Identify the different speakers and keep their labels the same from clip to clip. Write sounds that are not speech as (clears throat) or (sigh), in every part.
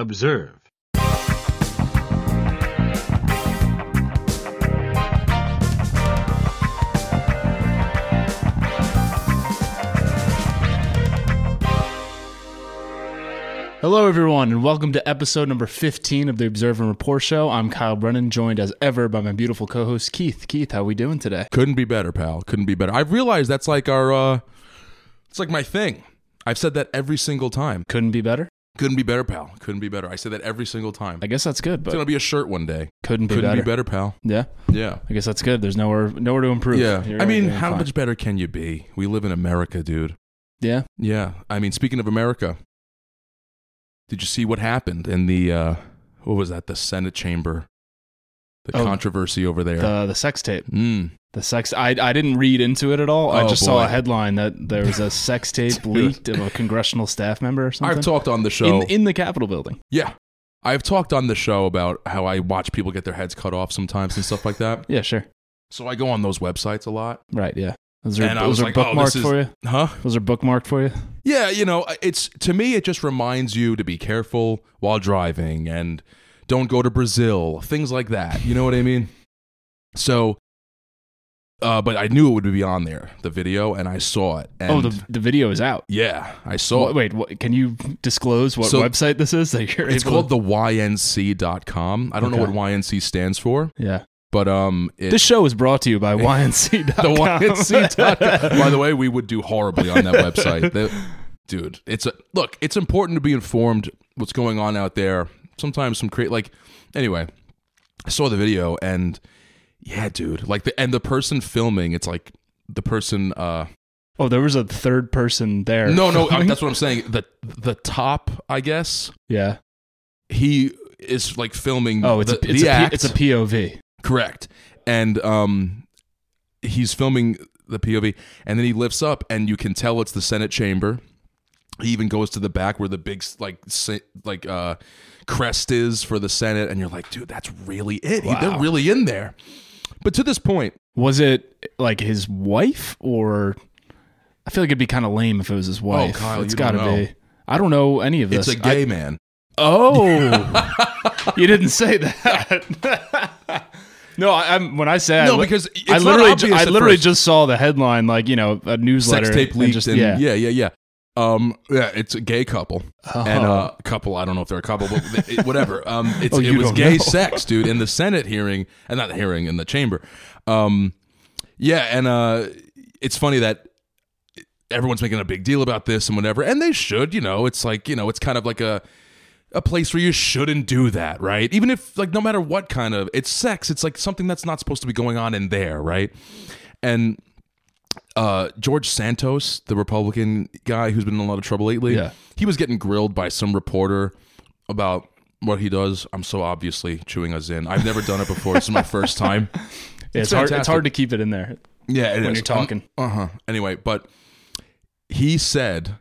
Speaker 1: Observe.
Speaker 2: Hello, everyone, and welcome to episode number 15 of the Observe and Rapport Show. I'm Kyle Brennan, joined as ever by my beautiful co host, Keith. Keith, how are we doing today?
Speaker 3: Couldn't be better, pal. Couldn't be better. I've realized that's like our uh it's like my thing. I've said that every single time.
Speaker 2: Couldn't be better?
Speaker 3: Couldn't be better, pal. Couldn't be better. I say that every single time.
Speaker 2: I guess that's good, but It's
Speaker 3: gonna be a shirt one day.
Speaker 2: couldn't be
Speaker 3: Couldn't
Speaker 2: better.
Speaker 3: be better, pal.
Speaker 2: Yeah,
Speaker 3: Yeah.
Speaker 2: I guess that's good. There's nowhere nowhere to improve.
Speaker 3: Yeah.
Speaker 2: You're
Speaker 3: I mean,
Speaker 2: doing
Speaker 3: how
Speaker 2: fine.
Speaker 3: much better can you be? We live in America, dude.
Speaker 2: Yeah.
Speaker 3: Yeah. I mean, speaking of America, did you see what happened in the uh what was that? The Senate chamber. The
Speaker 2: Oh,
Speaker 3: controversy over there.
Speaker 2: The the sex tape.
Speaker 3: mm.
Speaker 2: The sex. I I didn't read into it at all. I
Speaker 3: Oh,
Speaker 2: just saw a headline that there was a sex (laughs) tape leaked of a congressional staff member or something
Speaker 3: I've talked on the show.
Speaker 2: in in the Capitol building.
Speaker 3: Yeah. I've talked on the show about how I watch people get their heads cut off sometimes and stuff like that. (laughs)
Speaker 2: Yeah, sure.
Speaker 3: So I go on those websites a lot.
Speaker 2: Right. Yeah. Those are
Speaker 3: And I was
Speaker 2: are
Speaker 3: like, oh,
Speaker 2: bookmarked
Speaker 3: this is-
Speaker 2: for you.
Speaker 3: Huh?
Speaker 2: Those are bookmarked for you.
Speaker 3: Yeah, you know, it's to me it just reminds you to be careful while driving and don't go to Brazil, things like that. You know what I mean? So uh but I knew it would be on there, the video, and I saw it. And
Speaker 2: oh, the the video is out.
Speaker 3: yeah, I saw it.
Speaker 2: wait what, can you disclose what
Speaker 3: So-
Speaker 2: website this is that you're
Speaker 3: It's
Speaker 2: able
Speaker 3: called
Speaker 2: to,
Speaker 3: the YNC.com. I don't know
Speaker 2: Okay.
Speaker 3: what YNC stands for,
Speaker 2: Yeah.
Speaker 3: but um it,
Speaker 2: This show is brought to you by YNC. (laughs)
Speaker 3: the YNC.com. By the way, we would do horribly on that website. (laughs) The- dude, it's a look. It's important to be informed what's going on out there. Sometimes some create like anyway. I saw the video and yeah, dude, like the and the person filming, it's like the person. uh
Speaker 2: Oh, there was a third person there.
Speaker 3: No, no,
Speaker 2: filming?
Speaker 3: that's (laughs) what I'm saying. The the top, I guess,
Speaker 2: yeah.
Speaker 3: he is like filming.
Speaker 2: Oh, it's
Speaker 3: the,
Speaker 2: a it's
Speaker 3: the
Speaker 2: a, P-
Speaker 3: act.
Speaker 2: it's a POV.
Speaker 3: Correct. And um he's filming the POV and then he lifts up and you can tell it's the Senate chamber. He even goes to the back where the big like like uh crest is for the Senate and you're like, "Dude, that's really it. He- They're really in there." But to this point,
Speaker 2: Was it like his wife or? I feel like it'd be kind of lame if it was his oh, wife.
Speaker 3: Oh, Kyle,
Speaker 2: it's
Speaker 3: don't
Speaker 2: gotta be. I don't know any of this.
Speaker 3: it's a gay
Speaker 2: I-
Speaker 3: man.
Speaker 2: oh, (laughs) you didn't say that. (laughs) no, I, I'm when I said
Speaker 3: No,
Speaker 2: I,
Speaker 3: because it's
Speaker 2: I literally, I literally
Speaker 3: first.
Speaker 2: just saw the headline, like you know, a newsletter,
Speaker 3: Sex tape
Speaker 2: and
Speaker 3: leaked
Speaker 2: just-
Speaker 3: and
Speaker 2: yeah,
Speaker 3: yeah, yeah, yeah. Um yeah, it's a gay couple.
Speaker 2: Oh.
Speaker 3: and uh, a couple. I don't know if they're a couple, but it- whatever. Um, (laughs) it's,
Speaker 2: Oh,
Speaker 3: it was gay
Speaker 2: know. (laughs)
Speaker 3: sex, dude, in the Senate hearing, and not the hearing in the chamber. Um, yeah, and uh, it's funny that everyone's making a big deal about this and whatever, and they should. You know, it's like you know, it's kind of like a a place where you shouldn't do that, right? Even if like no matter what kind of it's sex, it's like something that's not supposed to be going on in there, right? And uh, George Santos, the Republican guy who's been in a lot of trouble lately,
Speaker 2: Yeah.
Speaker 3: he was getting grilled by some reporter about what he does. I'm so obviously chewing us in. I've never done it before. this is my first time. (laughs)
Speaker 2: Yeah, it's, hard. It's
Speaker 3: fantastic.
Speaker 2: hard to keep it in there.
Speaker 3: Yeah,
Speaker 2: When you're talking.
Speaker 3: Uh huh. Anyway, but he said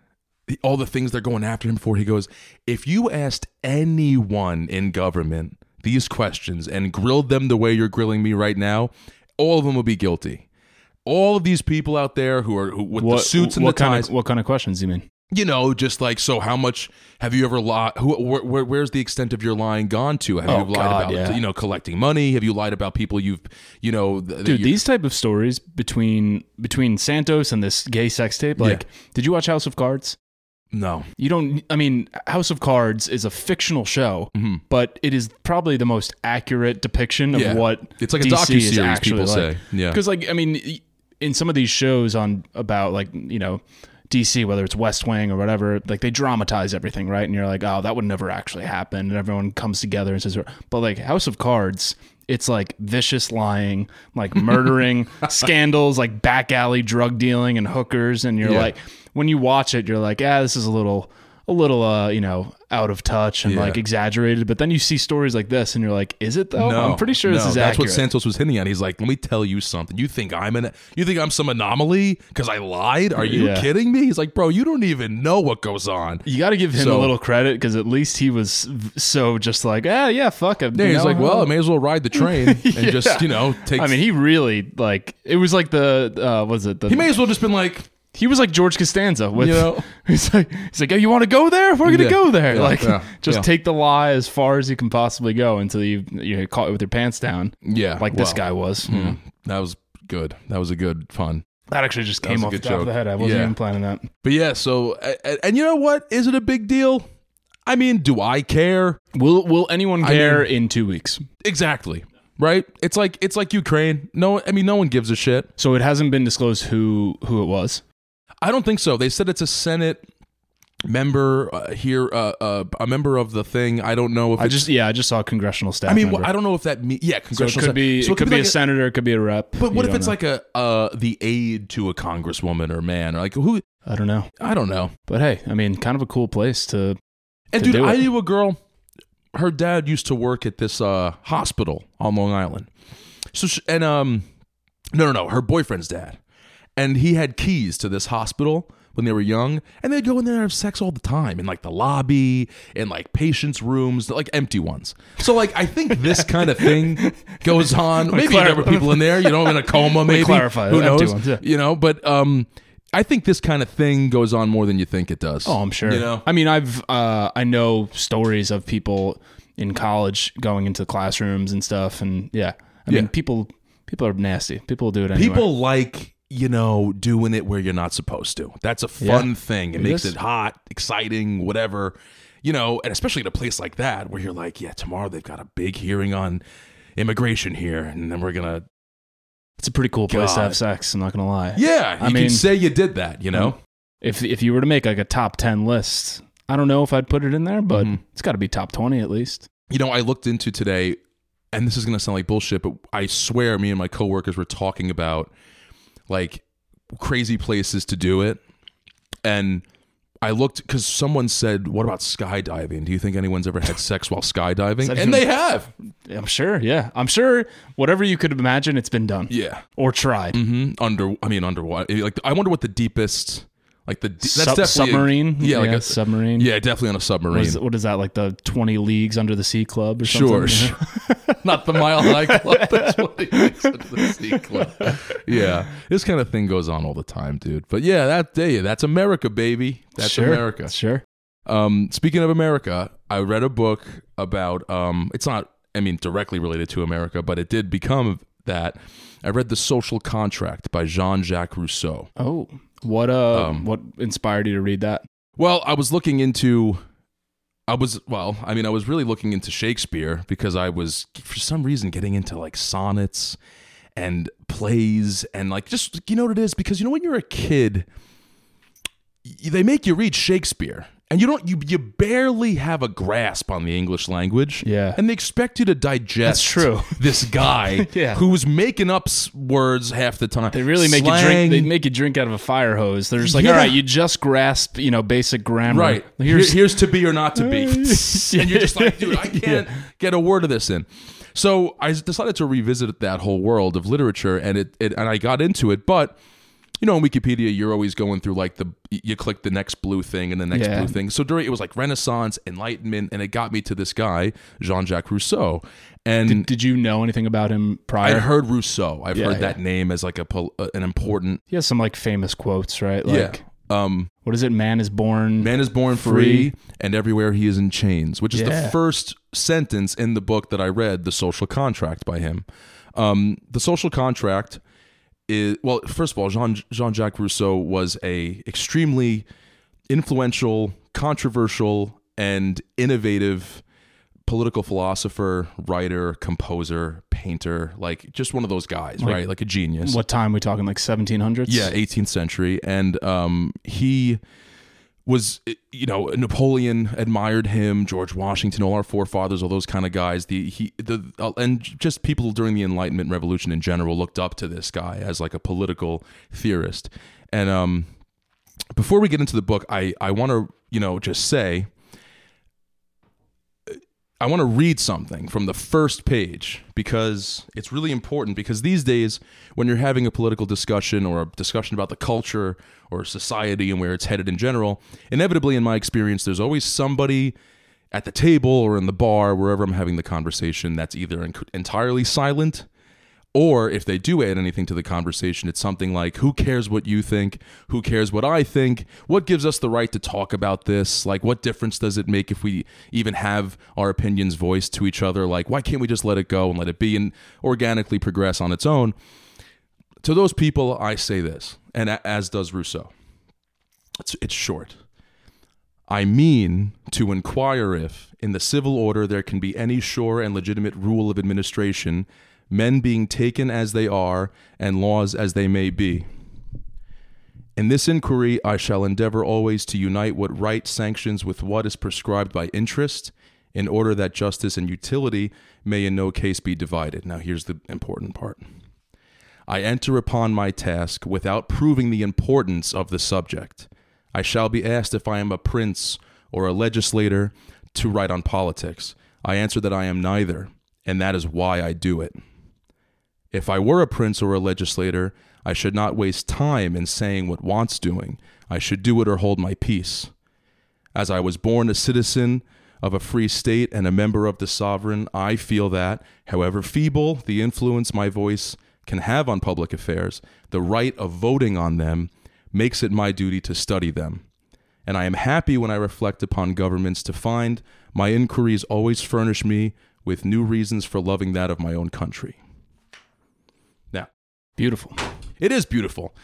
Speaker 3: all the things they're going after him for. He goes, if you asked anyone in government these questions and grilled them the way you're grilling me right now, all of them would be guilty. All of these people out there who are who, with the suits and
Speaker 2: what
Speaker 3: the
Speaker 2: kind
Speaker 3: ties,
Speaker 2: Of, what kind of questions do you mean?
Speaker 3: you know, just like so. How much have you ever lied? Who, where, where, where's the extent of your lying gone to? Have
Speaker 2: Oh,
Speaker 3: you lied
Speaker 2: God,
Speaker 3: about
Speaker 2: yeah.
Speaker 3: you know collecting money? Have you lied about people you've you know? th-
Speaker 2: Dude, these type of stories between between Santos and this gay sex tape. Like, did you watch House of Cards?
Speaker 3: no.
Speaker 2: You don't. I mean, House of Cards is a fictional show,
Speaker 3: Mm-hmm.
Speaker 2: but it is probably the most accurate depiction of
Speaker 3: Yeah.
Speaker 2: what
Speaker 3: It's like a
Speaker 2: DC is
Speaker 3: docuseries,
Speaker 2: actually
Speaker 3: people
Speaker 2: like.
Speaker 3: say. Yeah.
Speaker 2: because like I mean, in some of these shows on about like you know DC, whether it's West Wing or whatever, like they dramatize everything, right? And you're like, oh, that would never actually happen, and everyone comes together and says, but like House of Cards. It's like vicious lying, like murdering, (laughs) scandals, like back alley drug dealing and hookers, and you're
Speaker 3: Yeah.
Speaker 2: like, when you watch it, you're like, ah, this is a little, a little, uh, you know, out of touch and
Speaker 3: Yeah.
Speaker 2: like exaggerated. But then you see stories like this, and you're like, is it though?
Speaker 3: No,
Speaker 2: I'm pretty sure this
Speaker 3: no,
Speaker 2: is
Speaker 3: that's
Speaker 2: accurate.
Speaker 3: what Santos was hinting at. He's like, "Let me tell you something. You think I'm an? You think I'm some anomaly because I lied? Are you
Speaker 2: Yeah.
Speaker 3: kidding me?" He's like, "Bro, you don't even know what goes on."
Speaker 2: You got to give him a little credit because at least he was so just like, ah, yeah, fuck him.
Speaker 3: Yeah, he's
Speaker 2: know?
Speaker 3: like, "Well, I may as well ride the train (laughs) and just you know take."
Speaker 2: I mean, he really like it was like the uh, was it the
Speaker 3: he may as well just been like,
Speaker 2: He was like George Costanza with
Speaker 3: You know? (laughs)
Speaker 2: he's like he's like, oh, you want to go there? We're gonna
Speaker 3: Yeah.
Speaker 2: go there.
Speaker 3: Yeah,
Speaker 2: like
Speaker 3: yeah, (laughs)
Speaker 2: just take the lie as far as you can possibly go until you you get caught it with your pants down,
Speaker 3: Yeah,
Speaker 2: like this guy was.
Speaker 3: mm, that was good. That was a good fun.
Speaker 2: That actually just
Speaker 3: That
Speaker 2: came off the top of the head. I wasn't even planning that.
Speaker 3: But yeah, so a- a- and you know what? Is it a big deal? I mean, do I care?
Speaker 2: Will Will anyone
Speaker 3: I
Speaker 2: care
Speaker 3: mean-
Speaker 2: in two weeks?
Speaker 3: Exactly. Right? It's like it's like Ukraine. No, I mean, no one gives a shit.
Speaker 2: So it hasn't been disclosed who who it was.
Speaker 3: I don't think so. They said it's a Senate member uh, here, uh, uh, a member of the thing. I don't know if
Speaker 2: I just yeah, I just saw a congressional staff.
Speaker 3: I mean,
Speaker 2: member.
Speaker 3: I don't know if that. Me- yeah,
Speaker 2: so it
Speaker 3: congressional.
Speaker 2: could be
Speaker 3: so
Speaker 2: it could be, a
Speaker 3: like
Speaker 2: senator, it could be a rep.
Speaker 3: But what
Speaker 2: You
Speaker 3: if it's
Speaker 2: know.
Speaker 3: like a uh, the aide to a congresswoman or man or like who?
Speaker 2: I don't know,
Speaker 3: I don't know.
Speaker 2: but hey, I mean, kind of a cool place to.
Speaker 3: And
Speaker 2: to
Speaker 3: dude, I knew a girl. Her dad used to work at this uh, hospital on Long Island. So she, and um, no, no, no, her boyfriend's dad, and he had keys to this hospital when they were young, and they'd go in there and have sex all the time in like the lobby, in like patients' rooms, like empty ones. So like, I think this kind of thing (laughs) goes on. Maybe
Speaker 2: clar-
Speaker 3: there were people in there, you know, in a coma, (laughs) maybe.
Speaker 2: clarify,
Speaker 3: Who knows?
Speaker 2: ones, yeah.
Speaker 3: You know, but um, I think this kind of thing goes on more than you think it does.
Speaker 2: Oh, I'm sure.
Speaker 3: You know?
Speaker 2: I mean, I've uh, I know stories of people in college going into classrooms and stuff, and yeah, I
Speaker 3: Yeah.
Speaker 2: mean, people people are nasty. People do it anyway.
Speaker 3: People like you know doing it where you're not supposed to. That's a fun
Speaker 2: Yeah.
Speaker 3: thing. It,
Speaker 2: It
Speaker 3: makes
Speaker 2: is.
Speaker 3: it hot, exciting, whatever. You know, and especially in a place like that where you're like, yeah, tomorrow they've got a big hearing on immigration here, and then we're gonna,
Speaker 2: it's a pretty cool place to have sex. I'm not gonna lie.
Speaker 3: yeah, you
Speaker 2: I
Speaker 3: can
Speaker 2: mean-
Speaker 3: say you did that. You know,
Speaker 2: If if you were to make like a top ten list, I don't know if I'd put it in there, but
Speaker 3: Mhm.
Speaker 2: it's got to be top twenty at least.
Speaker 3: you know, I looked into today, and this is gonna sound like bullshit, but I swear, me and my coworkers were talking about like crazy places to do it, and I looked because someone said, "What about skydiving? Do you think anyone's ever had sex while skydiving?" And they have.
Speaker 2: I'm sure. Yeah, I'm sure. Whatever you could imagine, it's been done
Speaker 3: Yeah.
Speaker 2: or tried.
Speaker 3: hmm Under, I mean, underwater. Like, I wonder what the deepest, like the that's
Speaker 2: Sub-
Speaker 3: definitely
Speaker 2: submarine.
Speaker 3: yeah, like a
Speaker 2: submarine.
Speaker 3: yeah, definitely on a submarine.
Speaker 2: What is, what is that like the 20 leagues under the sea club or
Speaker 3: Sure,
Speaker 2: something?
Speaker 3: sure. (laughs) not the Mile High Club. What they use at the Sea Club. Yeah, this kind of thing goes on all the time, dude. But yeah, that day, that's America, baby. That's
Speaker 2: sure.
Speaker 3: America.
Speaker 2: Sure.
Speaker 3: Um, speaking of America, I read a book about. Um, it's not, I mean, directly related to America, but it did become that. I read The Social Contract by Jean Jacques Rousseau.
Speaker 2: Oh, what uh
Speaker 3: Um,
Speaker 2: what inspired you to read that?
Speaker 3: Well, I was looking into. I was well. I mean, I was really looking into Shakespeare because I was, for some reason, getting into like sonnets and plays and like just you know what it is because you know when you're a kid, they make you read Shakespeare and you don't you you barely have a grasp on the English language.
Speaker 2: Yeah.
Speaker 3: and they expect you to digest.
Speaker 2: That's true. (laughs)
Speaker 3: This guy, (laughs)
Speaker 2: Yeah.
Speaker 3: who's making up words half the time.
Speaker 2: They really make you drink. They make you drink out of a fire hose. They're just like,
Speaker 3: Yeah.
Speaker 2: all right, you just grasp, you know, basic grammar.
Speaker 3: Right.
Speaker 2: Here's
Speaker 3: Here- here's to be or not to be. (laughs) and you're just like, dude, I can't
Speaker 2: Yeah.
Speaker 3: get a word of this in. So I decided to revisit that whole world of literature, and it, it and I got into it. But you know, on Wikipedia, you're always going through like the you click the next blue thing and the next
Speaker 2: Yeah.
Speaker 3: blue thing. So during it was like Renaissance, Enlightenment, and it got me to this guy Jean Jacques Rousseau. And
Speaker 2: Did you know anything about him prior?
Speaker 3: I'd heard Rousseau. I've
Speaker 2: Yeah,
Speaker 3: heard
Speaker 2: yeah.
Speaker 3: that name as like a uh, an important
Speaker 2: he has some like famous quotes, right? Like,
Speaker 3: yeah. Um,
Speaker 2: what is it? Man is born.
Speaker 3: Man is born free,
Speaker 2: Free.
Speaker 3: and everywhere he is in chains, which is the first sentence in the book that I read, The Social Contract by him. Um, the Social Contract is well, first of all, Jean Jean Jacques Rousseau was a extremely influential, controversial, and innovative political philosopher, writer, composer, painter, like just one of those guys,
Speaker 2: Like-
Speaker 3: right? Like a genius.
Speaker 2: What time we talking? Like 1700s?
Speaker 3: Yeah, 18th century, and um, he was, you know, Napoleon admired him, George Washington, all our forefathers, all those kind of guys. The he the uh, and just people during the Enlightenment Revolution in general looked up to this guy as like a political theorist. And um, before we get into the book, I I want to you know just say. I want to read something from the first page because it's really important. Because these days, when you're having a political discussion or a discussion about the culture or society and where it's headed in general, inevitably, in my experience, there's always somebody at the table or in the bar, wherever I'm having the conversation, that's either en- entirely silent Or if they do add anything to the conversation, it's something like, who cares what you think? Who cares what I think? What gives us the right to talk about this? Like, what difference does it make if we even have our opinions voiced to each other? Like, why can't we just let it go and let it be and organically progress on its own? To those people, I say this, and as does Rousseau. It's, it's short. I mean to inquire if, in the civil order, there can be any sure and legitimate rule of administration, men being taken as they are, and laws as they may be. In this inquiry, I shall endeavor always to unite what right sanctions with what is prescribed by interest, in order that justice and utility may in no case be divided. Now, here's the important part. I enter upon my task without proving the importance of the subject. I shall be asked if I am a prince or a legislator to write on politics. I answer that I am neither, and that is why I do it. If I were a prince or a legislator, I should not waste time in saying what wants doing. I should do it or hold my peace. As I was born a citizen of a free state and a member of the sovereign, I feel that, however feeble the influence my voice can have on public affairs, the right of voting on them makes it my duty to study them. And I am happy when I reflect upon governments to find my inquiries always furnish me with new reasons for loving that of my own country. Now,
Speaker 2: Beautiful.
Speaker 3: it is beautiful.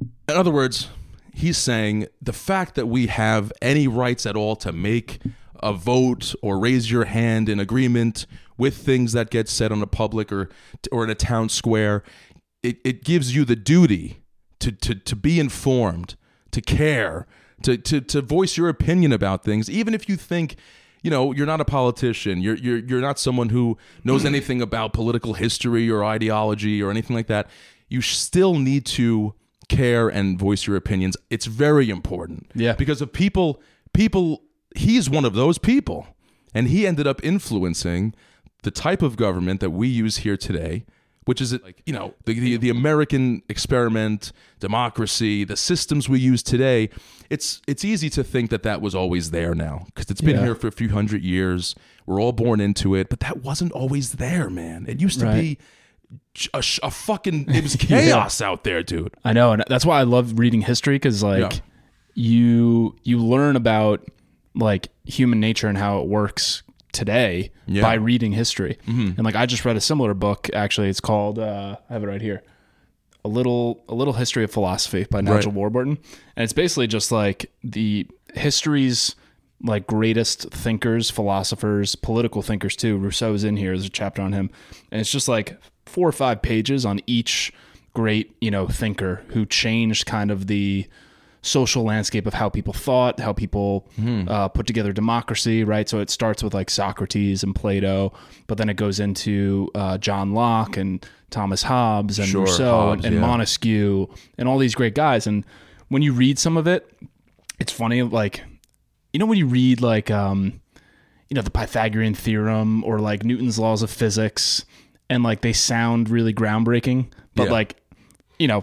Speaker 3: In other words, he's saying the fact that we have any rights at all to make a vote or raise your hand in agreement with things that get said on a public or or in a town square, it, it gives you the duty to, to, to be informed, to care, to, to, to voice your opinion about things, even if you think you know you're not a politician you're you're you're not someone who knows (clears throat) anything about political history or ideology or anything like that. You still need to care and voice your opinions. It's very important.
Speaker 2: Yeah.
Speaker 3: because of people people he's one of those people and he ended up influencing the type of government that we use here today which is like you know the, the the American experiment, democracy, the systems we use today. It's it's easy to think that that was always there now because it's been
Speaker 2: Yeah.
Speaker 3: here for a few hundred years. We're all born into it, but that wasn't always there, man. It used to
Speaker 2: Right.
Speaker 3: be a, a fucking it was (laughs) chaos out there, dude.
Speaker 2: I know, and that's why I love reading history because like
Speaker 3: Yeah.
Speaker 2: you you learn about like human nature and how it works today
Speaker 3: Yeah. Mm-hmm.
Speaker 2: by reading history. And like I just read a similar book. Actually, it's called uh, I have it right here. A little a little history of philosophy by Nigel Warburton, and it's basically just like the history's like greatest thinkers, philosophers, political thinkers too. Rousseau's in here. There's a chapter on him, and it's just like four or five pages on each great you know thinker who changed kind of the social landscape of how people thought, how people uh, put together democracy, right? So it starts with like Socrates and Plato, but then it goes into uh, John Locke and Thomas Hobbes and
Speaker 3: Sure,
Speaker 2: Rousseau
Speaker 3: Hobbes,
Speaker 2: and, and
Speaker 3: yeah.
Speaker 2: Montesquieu and all these great guys. And when you read some of it, it's funny, like, you know, when you read like, um, you know, the Pythagorean theorem or like Newton's laws of physics, and like they sound really groundbreaking, but
Speaker 3: Yeah.
Speaker 2: like, you know,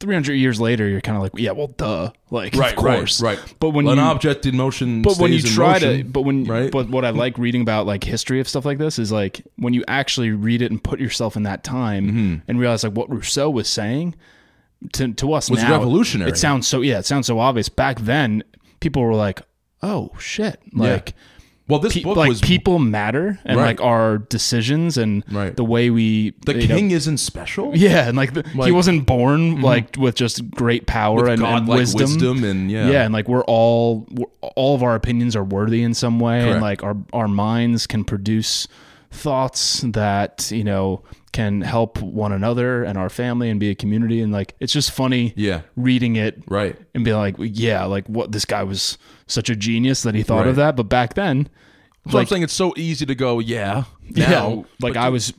Speaker 2: 300 years later, you're kind of like, yeah, well, duh. Like, of course.
Speaker 3: right.
Speaker 2: But when
Speaker 3: an
Speaker 2: you,
Speaker 3: object in motion,
Speaker 2: but when you try to, but when,
Speaker 3: right?
Speaker 2: but what I like reading about like history of stuff like this is like when you actually read it and put yourself in that time
Speaker 3: Mm-hmm.
Speaker 2: and realize like what Rousseau was saying to, to us
Speaker 3: Was
Speaker 2: now,
Speaker 3: revolutionary.
Speaker 2: It sounds so, yeah, it sounds so obvious. Back then, people were like, oh shit. Like,
Speaker 3: well, this
Speaker 2: pe-
Speaker 3: book
Speaker 2: like
Speaker 3: was
Speaker 2: people matter and
Speaker 3: Right.
Speaker 2: like our decisions and
Speaker 3: Right.
Speaker 2: the way we,
Speaker 3: the
Speaker 2: you know,
Speaker 3: king isn't special.
Speaker 2: yeah, and like, the, he
Speaker 3: Like- mm-hmm.
Speaker 2: wasn't born like with just great power and, and wisdom.
Speaker 3: wisdom and yeah.
Speaker 2: yeah, and like we're all we're, all of our opinions are worthy in some way,
Speaker 3: Correct.
Speaker 2: and like our our minds can produce thoughts that you know can help one another and our family and be a community, and like it's just funny,
Speaker 3: Yeah.
Speaker 2: reading it
Speaker 3: Right.
Speaker 2: and being like, yeah, like what this guy was such a genius that he thought
Speaker 3: Right.
Speaker 2: of that, but back then,
Speaker 3: So I'm saying it's so easy to go, yeah,
Speaker 2: yeah, like I was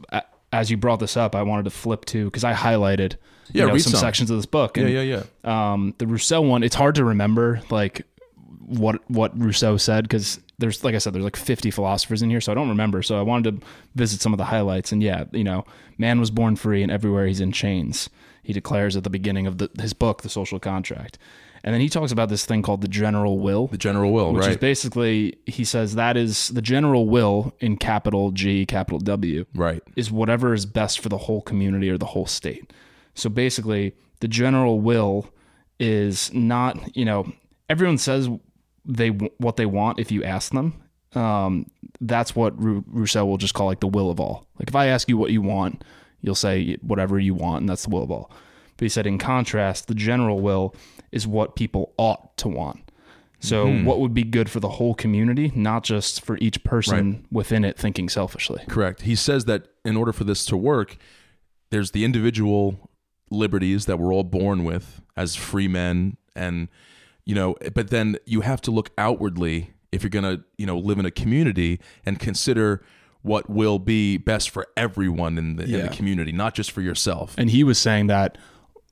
Speaker 2: as you brought this up, I wanted to flip to because I highlighted you
Speaker 3: Yeah,
Speaker 2: know,
Speaker 3: read
Speaker 2: some,
Speaker 3: some.
Speaker 2: sections of this book.
Speaker 3: yeah, yeah, yeah.
Speaker 2: um, the Rousseau one, it's hard to remember like what what Rousseau said because there's like I said, there's like 50 philosophers in here, so I don't remember. So I wanted to visit some of the highlights, and yeah, you know, man was born free, and everywhere he's in chains. He declares at the beginning of the, his book, The Social Contract, And then he talks about this thing called the general will,
Speaker 3: The general will,
Speaker 2: which is
Speaker 3: right?
Speaker 2: basically he says that is the general will in capital G, capital W,
Speaker 3: right.
Speaker 2: is whatever is best for the whole community or the whole state. So basically, the general will is not, you know, everyone says they what they want if you ask them. Um, that's what Ru- Rousseau will just call like the will of all. Like if I ask you what you want, you'll say whatever you want, and that's the will of all. But he said, in contrast, the general will is what people ought to want. So what would be good for the whole community, not just for each person within it thinking selfishly.
Speaker 3: Correct. He says that in order for this to work, there's the individual liberties that we're all born with as free men and you know, but then you have to look outwardly if you're going to, you know, live in a community and consider what will be best for everyone in the, in the community, not just for yourself.
Speaker 2: And he was saying that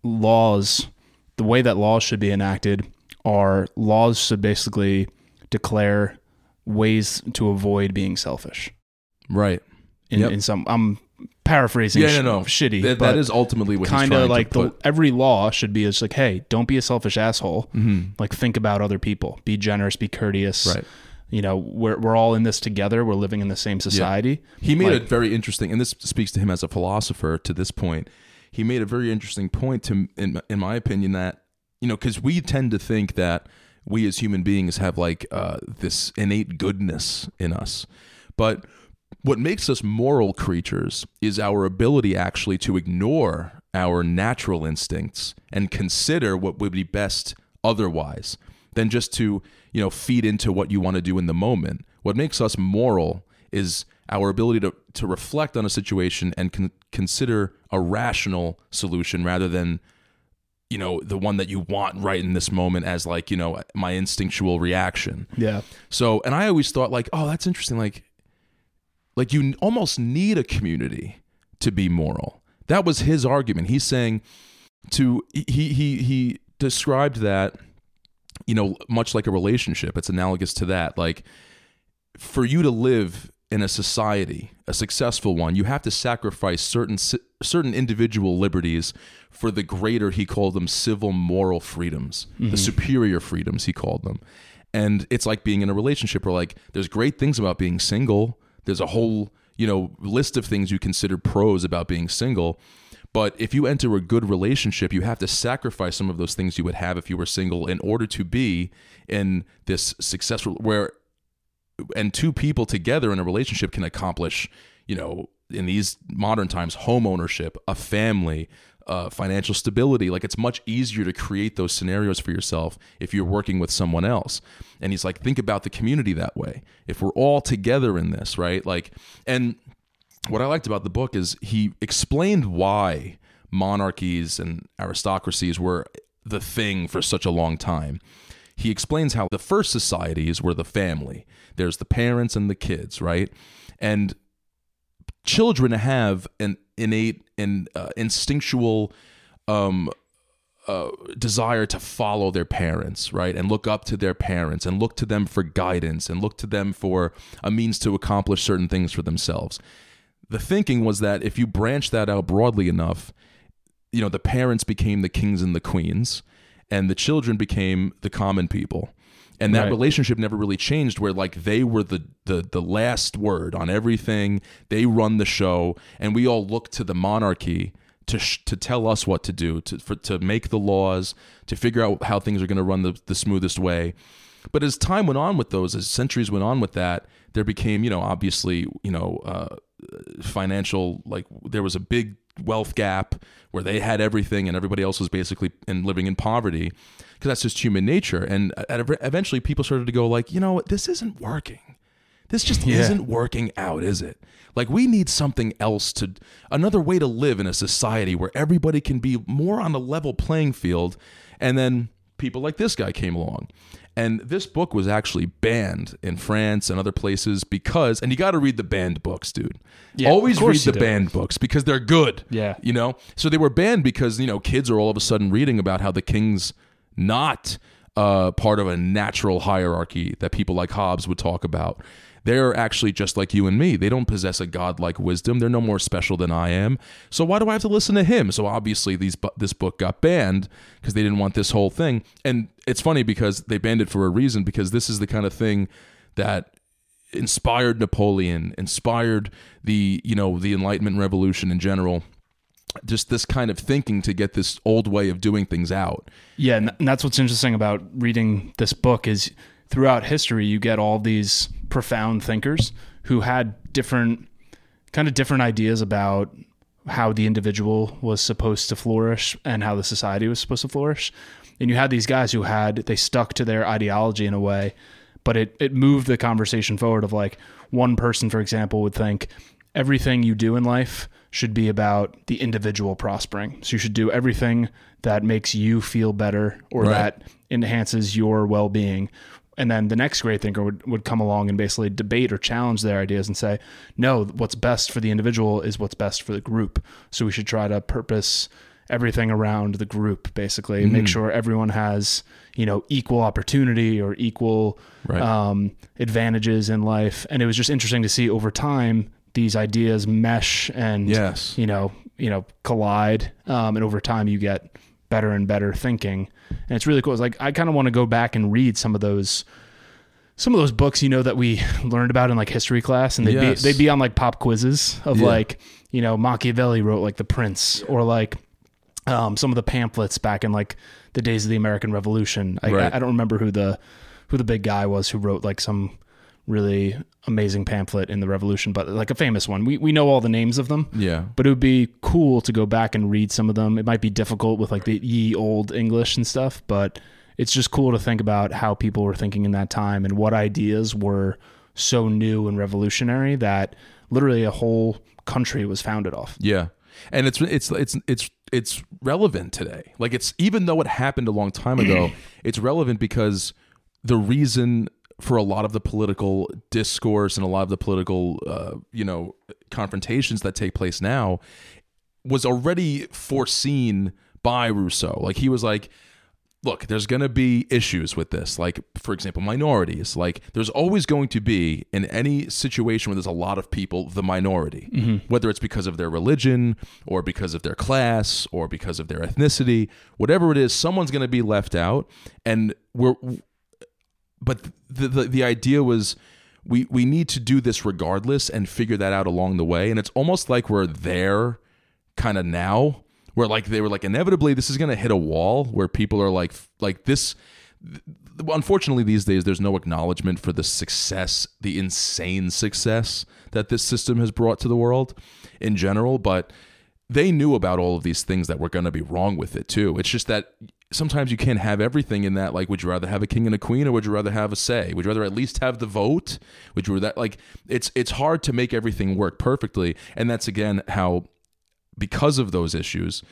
Speaker 2: laws, the way that laws should be enacted, are laws should basically declare ways to avoid being selfish.
Speaker 3: Right.
Speaker 2: In,
Speaker 3: Yep.
Speaker 2: in some, I'm paraphrasing.
Speaker 3: Yeah, no, no.
Speaker 2: shitty.
Speaker 3: That, that is ultimately what
Speaker 2: kind of like the every law should be it's like, hey, don't be a selfish asshole.
Speaker 3: Mm-hmm.
Speaker 2: Like think about other people. Be generous. Be courteous.
Speaker 3: Right.
Speaker 2: You know, we're we're all in this together. We're living in the same society.
Speaker 3: He made
Speaker 2: Like-
Speaker 3: a very interesting, and this speaks to him as a philosopher. To this point, he made a very interesting point to, in in my opinion, that you know, because we tend to think that we as human beings have like uh, this innate goodness in us, but what makes us moral creatures is our ability actually to ignore our natural instincts and consider what would be best otherwise than just to you know feed into what you want to do in the moment what makes us moral is our ability to, to reflect on a situation and con- consider a rational solution rather than you know the one that you want right in this moment as like you know my instinctual reaction
Speaker 2: Yeah.
Speaker 3: so, and I always thought like, oh, that's interesting. Like, like you almost need a community to be moral. That was his argument. He's saying to he he he described that you know much like a relationship. It's analogous to that. Like for you to live in a society, a successful one, you have to sacrifice certain certain individual liberties for the greater he called them civil moral freedoms, the mm-hmm. superior freedoms he called them. And it's like being in a relationship where like there's great things about being single. There's a whole, you know, list of things you consider pros about being single. But if you enter a good relationship, you have to sacrifice some of those things you would have if you were single in order to be in this successful where and two people together in a relationship can accomplish, you know, in these modern times, home ownership, a family, uh, financial stability. Like it's much easier to create those scenarios for yourself if you're working with someone else. And he's like, think about the community that way. If we're all together in this, right? Like, and what I liked about the book is he explained why monarchies and aristocracies were the thing for such a long time. He explains how the first societies were the family. There's the parents and the kids, right? And children have an innate and uh, instinctual um, uh, desire to follow their parents, right? And look up to their parents and look to them for guidance and look to them for a means to accomplish certain things for themselves. The thinking was that if you branch that out broadly enough, you know, the parents became the kings and the queens, and the children became the common people. And that
Speaker 2: Right.
Speaker 3: relationship never really changed where like they were the, the the last word on everything. They run the show and we all look to the monarchy to sh- to tell us what to do, to for, to make the laws, to figure out how things are going to run the, the smoothest way. But as time went on with those, as centuries went on with that, there became, you know, obviously, you know, uh, financial like there was a big wealth gap where they had everything and everybody else was basically in living in poverty because that's just human nature. And eventually, people started to go like, you know, what, this isn't working. This just
Speaker 2: Yeah.
Speaker 3: isn't working out, is it? Like we need something else to another way to live in a society where everybody can be more on a level playing field. And then people like this guy came along. And this book was actually banned in France and other places because and you got to read the banned books, dude.
Speaker 2: Yeah,
Speaker 3: Always read the
Speaker 2: do.
Speaker 3: banned books because they're good.
Speaker 2: Yeah.
Speaker 3: You know? So they were banned because, you know, kids are all of a sudden reading about how the king's not uh, part of a natural hierarchy that people like Hobbes would talk about. They're actually just like you and me. They don't possess a godlike wisdom. They're no more special than I am. So why do I have to listen to him? So obviously these this book got banned because they didn't want this whole thing. And it's funny because they banned it for a reason because this is the kind of thing that inspired Napoleon, inspired the, you know, the Enlightenment revolution in general. Just this kind of thinking to get this old way of doing things out.
Speaker 2: Yeah, and that's what's interesting about reading this book is throughout history you get all these profound thinkers who had different kind of different ideas about how the individual was supposed to flourish and how the society was supposed to flourish. And you had these guys who had they stuck to their ideology in a way, but it it moved the conversation forward of like one person for example would think everything you do in life should be about the individual prospering. So you should do everything that makes you feel better or
Speaker 3: Right.
Speaker 2: that enhances your well-being. And then the next great thinker would, would come along and basically debate or challenge their ideas and say, no, what's best for the individual is what's best for the group. So we should try to purpose everything around the group, basically, and make sure everyone has, you know, equal opportunity or equal
Speaker 3: Right.
Speaker 2: um, advantages in life. And it was just interesting to see over time these ideas mesh and
Speaker 3: Yes.
Speaker 2: you know you know collide um, and over time you get better and better thinking and it's really cool it's like i kind of want to go back and read some of those some of those books you know that we (laughs) learned about in like history class and they'd
Speaker 3: Yes.
Speaker 2: be they'd be on like pop quizzes of
Speaker 3: Yeah.
Speaker 2: like you know machiavelli wrote like the prince or like um, some of the pamphlets back in like the days of the american revolution I,
Speaker 3: Right.
Speaker 2: I don't remember who the who the big guy was who wrote like some really amazing pamphlet in the revolution but like a famous one we, we know all the names of them
Speaker 3: Yeah.
Speaker 2: but it would be cool to go back and read some of them. It might be difficult with like the ye old English and stuff, but it's just cool to think about how people were thinking in that time and what ideas were so new and revolutionary that literally a whole country was founded off.
Speaker 3: Yeah. And it's it's it's it's it's relevant today. Like it's even though it happened a long time ago, (clears throat) it's relevant because the reason for a lot of the political discourse and a lot of the political uh, you know confrontations that take place now was already foreseen by Rousseau. Like he was like look, there's going to be issues with this. Like, for example, minorities. Like, there's always going to be, in any situation where there's a lot of people, the minority, whether it's because of their religion or because of their class or because of their ethnicity, whatever it is, someone's going to be left out. And we're, but the, the, the idea was, we, we need to do this regardless and figure that out along the way. And it's almost like we're there kind of now where like they were like inevitably this is going to hit a wall where people are like like this unfortunately these days there's no acknowledgement for the success the insane success that this system has brought to the world in general but they knew about all of these things that were going to be wrong with it too it's just that sometimes you can't have everything in that like would you rather have a king and a queen or would you rather have a say? Would you rather at least have the vote? Would you that like it's it's hard to make everything work perfectly. And that's again how because of those issues,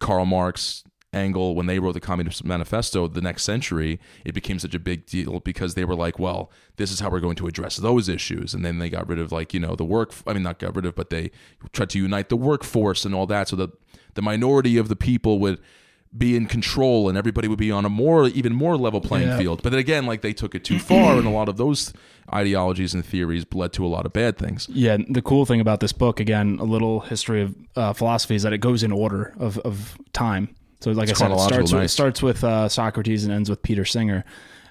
Speaker 3: Karl Marx, Engel, when they wrote the Communist Manifesto the next century, it became such a big deal because they were like, well, this is how we're going to address those issues. And then they got rid of, like, you know, the work, I mean, not got rid of, but they tried to unite the workforce and all that so that the minority of the people would be in control and everybody would be on a more, even more level playing
Speaker 2: Yeah.
Speaker 3: field. But then again, like, they took it too far, and a lot of those ideologies and theories led to a lot of bad things.
Speaker 2: Yeah, the cool thing about this book, again, a little history of uh, philosophy, is that it goes in order of, of time. So, like
Speaker 3: It's
Speaker 2: I said, it starts with, it starts with uh, Socrates and ends with Peter Singer,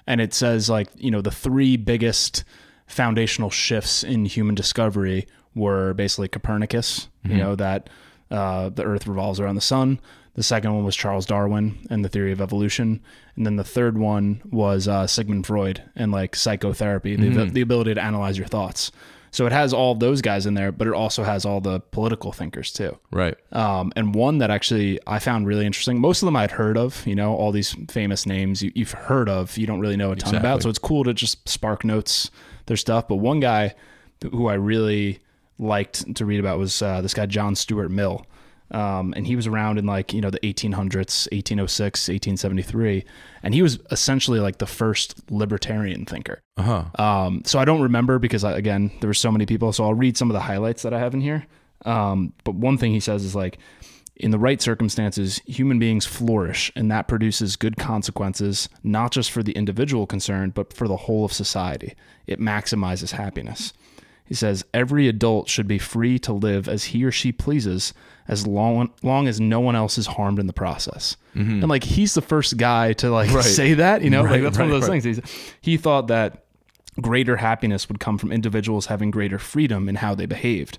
Speaker 2: and it says like you know the three biggest foundational shifts in human discovery were basically Copernicus, you know that uh, the Earth revolves around the sun. The second one was Charles Darwin and the theory of evolution, and then the third one was uh, Sigmund Freud and like psychotherapy, the, the ability to analyze your thoughts. So it has all those guys in there, but it also has all the political thinkers too.
Speaker 3: Right.
Speaker 2: Um, and one that actually I found really interesting. Most of them I'd heard of, you know, all these famous names you, you've heard of, you don't really know a ton about. So it's cool to just spark notes their stuff. But one guy who I really liked to read about was uh, this guy John Stuart Mill. Um, and he was around in like you know the 1800s 1806 1873 and he was essentially like the first libertarian thinker
Speaker 3: Uh huh.
Speaker 2: um, so I don't remember because I, again there were so many people. So I'll read some of the highlights that I have in here. Um, but one thing he says is like, In the right circumstances, human beings flourish, and that produces good consequences, not just for the individual concerned, but for the whole of society. It maximizes happiness. He says every adult should be free to live as he or she pleases as long, long as no one else is harmed in the process. And like he's the first guy to like
Speaker 3: Mm-hmm. Right.
Speaker 2: say that, you know,
Speaker 3: Right,
Speaker 2: like that's one of those
Speaker 3: right.
Speaker 2: things. He's, he thought that greater happiness would come from individuals having greater freedom in how they behaved.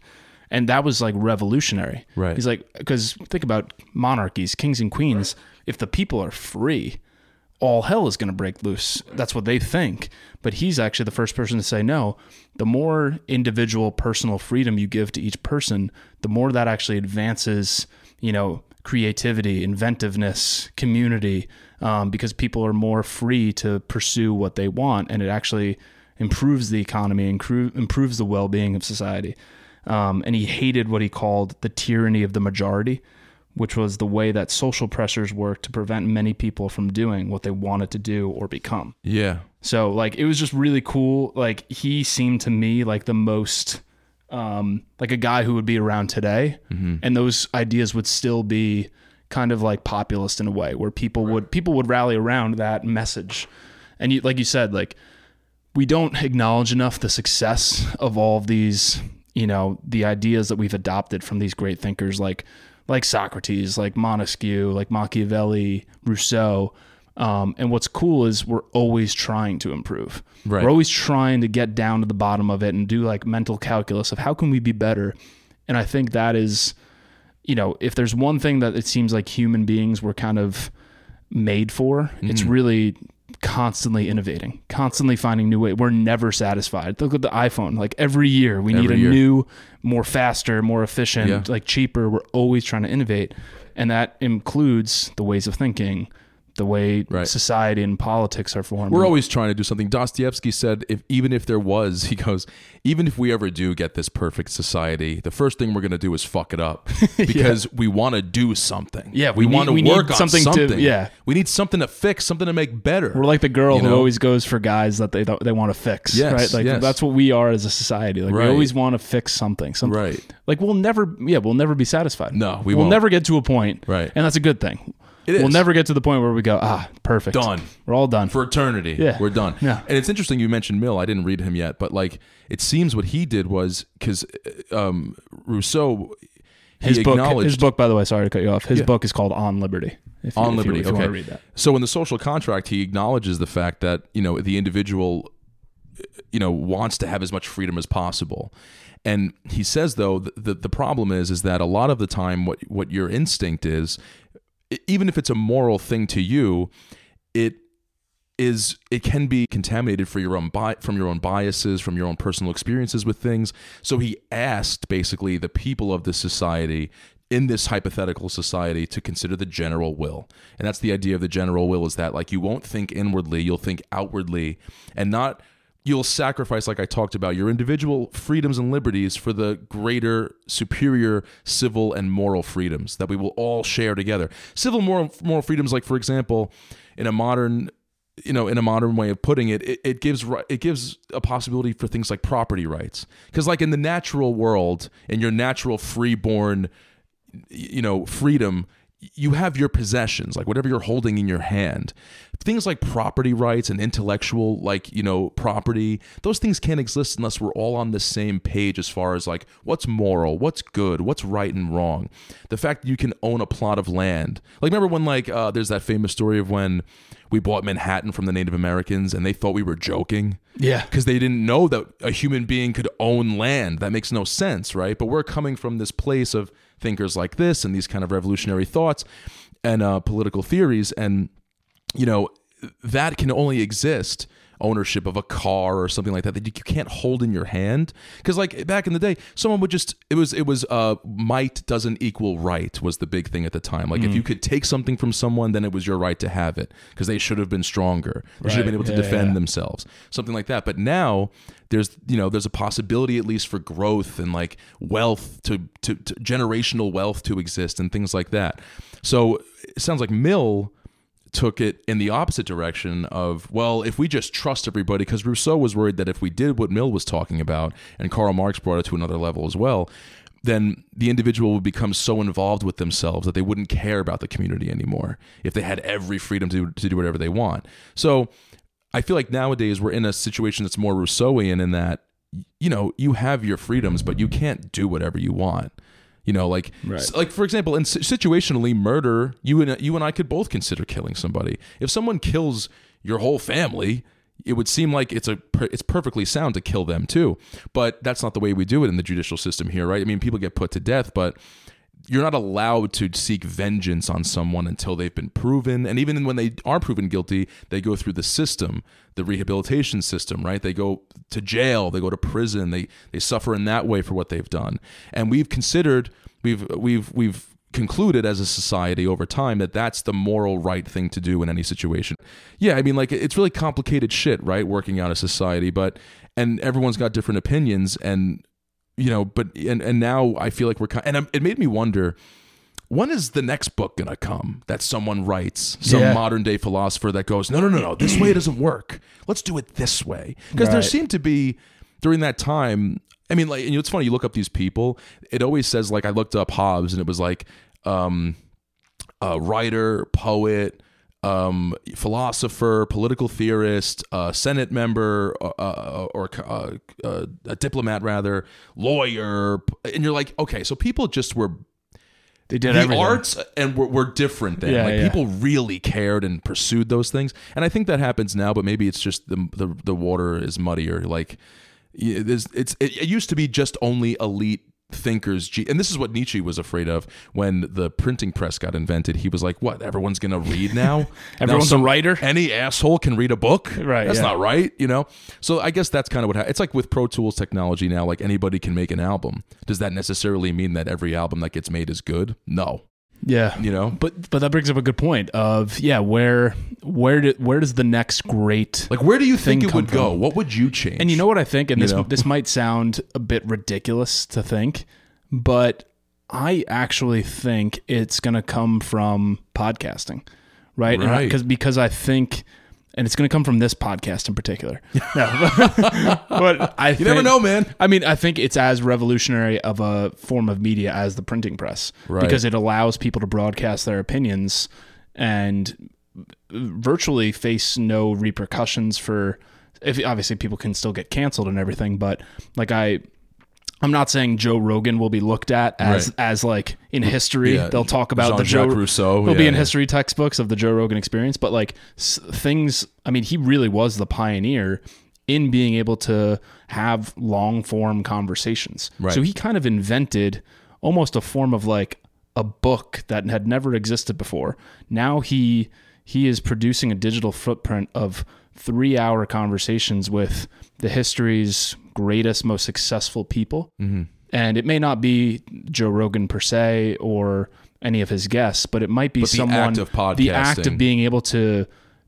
Speaker 2: And that was like revolutionary.
Speaker 3: Right.
Speaker 2: He's like, because think about monarchies, kings and queens. If the people are free, all hell is going to break loose. That's what they think. But he's actually the first person to say, no, the more individual personal freedom you give to each person, the more that actually advances, you know, creativity, inventiveness, community, um, because people are more free to pursue what they want. And it actually improves the economy, incru- improves the well being of society. Um, and he hated what he called the tyranny of the majority, which was the way that social pressures work to prevent many people from doing what they wanted to do or become.
Speaker 3: Yeah.
Speaker 2: So like it was just really cool. Like he seemed to me like the most um like a guy who would be around today and those ideas would still be kind of like populist in a way where people would people would rally around that message. And you like you said like we don't acknowledge enough the success of all of these, you know, the ideas that we've adopted from these great thinkers like like Socrates, like Montesquieu, like Machiavelli, Rousseau. Um, and what's cool is we're always trying to improve.
Speaker 3: Right.
Speaker 2: We're always trying to get down to the bottom of it and do like mental calculus of how can we be better. And I think that is, you know, if there's one thing that it seems like human beings were kind of made for, it's
Speaker 3: Mm.
Speaker 2: really constantly innovating, constantly finding new ways. We're never satisfied. Look at the iPhone. Like every year, we need a
Speaker 3: year.
Speaker 2: new, more faster, more efficient,
Speaker 3: Yeah.
Speaker 2: like cheaper. We're always trying to innovate, and that includes the ways of thinking, the way
Speaker 3: Right.
Speaker 2: society and politics are formed.
Speaker 3: We're always trying to do something. Dostoevsky said, if even if there was, (laughs) he goes, even if we ever do get this perfect society, the first thing we're going to do is fuck it up (laughs) because we want to do something.
Speaker 2: Yeah,
Speaker 3: we,
Speaker 2: we
Speaker 3: want to work on
Speaker 2: something
Speaker 3: something.
Speaker 2: to- yeah.
Speaker 3: we need something to fix, something to make better.
Speaker 2: We're like the girl
Speaker 3: You
Speaker 2: who always goes for guys that they they want to fix.
Speaker 3: Yes,
Speaker 2: right. Like
Speaker 3: yes.
Speaker 2: that's what we are as a society. Like
Speaker 3: Right.
Speaker 2: we always want to fix something. Something.
Speaker 3: Right.
Speaker 2: Like we'll never. Yeah, we'll never be satisfied.
Speaker 3: No, we
Speaker 2: will never get to a point.
Speaker 3: Right.
Speaker 2: And that's a good thing.
Speaker 3: It
Speaker 2: We'll never get to the point where we go ah perfect
Speaker 3: Done.
Speaker 2: We're all done.
Speaker 3: for eternity.
Speaker 2: Yeah.
Speaker 3: We're done.
Speaker 2: Yeah.
Speaker 3: And it's interesting you mentioned Mill. I didn't read him yet, but like it seems what he did was because um, Rousseau he
Speaker 2: his book. His book, by the way. Sorry to cut you off. His
Speaker 3: Yeah.
Speaker 2: book is called On Liberty. If
Speaker 3: on
Speaker 2: you-
Speaker 3: liberty.
Speaker 2: if you
Speaker 3: okay.
Speaker 2: want read that.
Speaker 3: So in the social contract, he acknowledges the fact that you know the individual, you know, wants to have as much freedom as possible, and he says though the the, the problem is is that a lot of the time what what your instinct is, even if it's a moral thing to you, it is it can be contaminated for your own bi- from your own biases from your own personal experiences with things. So he asked basically the people of this society in this hypothetical society to consider the general will. And that's the idea of the general will is that like you won't think inwardly you'll think outwardly and not you'll sacrifice like i talked about your individual freedoms and liberties for the greater superior civil and moral freedoms that we will all share together. Civil moral moral freedoms like for example in a modern you know in a modern way of putting it it, it gives it gives a possibility for things like property rights. Because like in the natural world in your natural freeborn you know freedom you have your possessions like whatever you're holding in your hand things like property rights and intellectual like you know property those things can't exist unless we're all on the same page as far as like what's moral what's good what's right and wrong the fact that you can own a plot of land like remember when like uh, there's that famous story of when we bought manhattan from the native americans and they thought we were joking
Speaker 2: Yeah.
Speaker 3: because they didn't know that a human being could own land. That makes no sense, right? But we're coming from this place of thinkers like this and these kind of revolutionary thoughts and uh, political theories, and you know that can only exist ownership of a car or something like that that you can't hold in your hand. Because like back in the day someone would just it was it was uh might doesn't equal right was the big thing at the time. Like if you could take something from someone then it was your right to have it because they should have been stronger. They should have been able to
Speaker 2: Yeah,
Speaker 3: defend
Speaker 2: yeah.
Speaker 3: themselves something like that. But now there's you know there's a possibility at least for growth and like wealth to, to, to generational wealth to exist and things like that. So it sounds like mill took it in the opposite direction of well if we just trust everybody because rousseau was worried that if we did what mill was talking about and karl marx brought it to another level as well then the individual would become so involved with themselves that they wouldn't care about the community anymore if they had every freedom to, to do whatever they want. So I feel like nowadays we're in a situation that's more Rousseauian in that, you know, you have your freedoms, but you can't do whatever you want. You know, like,
Speaker 2: Right.
Speaker 3: like for example, in situationally murder, you and you and I could both consider killing somebody. If someone kills your whole family, it would seem like it's a it's perfectly sound to kill them too. But that's not the way we do it in the judicial system here, right? I mean, people get put to death, but you're not allowed to seek vengeance on someone until they've been proven. And even when they are proven guilty they go through the system the rehabilitation system right? They go to jail they go to prison they they suffer in that way for what they've done. And we've considered we've we've we've concluded as a society over time that that's the moral right thing to do in any situation. Yeah i mean like it's really complicated shit right working out a society but and everyone's got different opinions and you know but and and now i feel like we're kind and I'm- it made me wonder when is the next book gonna come that someone writes some
Speaker 2: Yeah.
Speaker 3: modern day philosopher that goes no no no no this way it doesn't work let's do it this way because there
Speaker 2: Right.
Speaker 3: seemed to be during that time i mean like and you know, it's funny you look up these people it always says like i looked up hobbes and it was like um a writer poet um, philosopher, political theorist, uh, Senate member, uh, uh, or uh, uh, a diplomat, rather, lawyer, and you're like, okay, so people just were
Speaker 2: They did
Speaker 3: the
Speaker 2: everything.
Speaker 3: arts and were, were different then.
Speaker 2: Yeah,
Speaker 3: like
Speaker 2: yeah.
Speaker 3: people really cared and pursued those things, and I think that happens now. But maybe it's just the the, the water is muddier. Like it's it, it used to be just only elite thinkers and this is what nietzsche was afraid of when the printing press got invented. He was like what everyone's gonna read now? (laughs) Now
Speaker 2: Everyone's a writer?
Speaker 3: any asshole can read a book?
Speaker 2: Right,
Speaker 3: that's
Speaker 2: yeah.
Speaker 3: not right you know? So i guess that's kind of what ha- it's like with pro tools technology now like anybody can make an album. Does that necessarily mean that every album that gets made is good? No
Speaker 2: Yeah.
Speaker 3: you know
Speaker 2: But but that brings up a good point of yeah, where where did where does the next great
Speaker 3: Like, where do you think it would
Speaker 2: come
Speaker 3: go? What would you change?
Speaker 2: And you know what I think, and
Speaker 3: You
Speaker 2: this
Speaker 3: know?
Speaker 2: this might sound a bit ridiculous to think, but I actually think it's going to come from podcasting, right? I-
Speaker 3: Right.
Speaker 2: Because because I think, and it's going to come from this podcast in particular. (laughs) No, (laughs) but I
Speaker 3: you never know, man.
Speaker 2: I mean, I think it's as revolutionary of a form of media as the printing press
Speaker 3: Right.
Speaker 2: because it allows people to broadcast their opinions and virtually face no repercussions for if obviously people can still get canceled and everything but like I I'm not saying Joe Rogan will be looked at as
Speaker 3: Right.
Speaker 2: as like in history
Speaker 3: Yeah,
Speaker 2: they'll talk about the Joe
Speaker 3: Jean-Jacques Rousseau,
Speaker 2: He'll be in
Speaker 3: yeah.
Speaker 2: history textbooks of the Joe Rogan experience, but like s- things, I mean, he really was the pioneer in being able to have long form conversations.
Speaker 3: Right.
Speaker 2: So he kind of invented almost a form of like a book that had never existed before. Now he he is producing a digital footprint of three hour conversations with the history's greatest, most successful people.
Speaker 3: Mm-hmm.
Speaker 2: And it may not be Joe Rogan per se or any of his guests, but it might be
Speaker 3: But the
Speaker 2: someone
Speaker 3: act of
Speaker 2: the act of being able to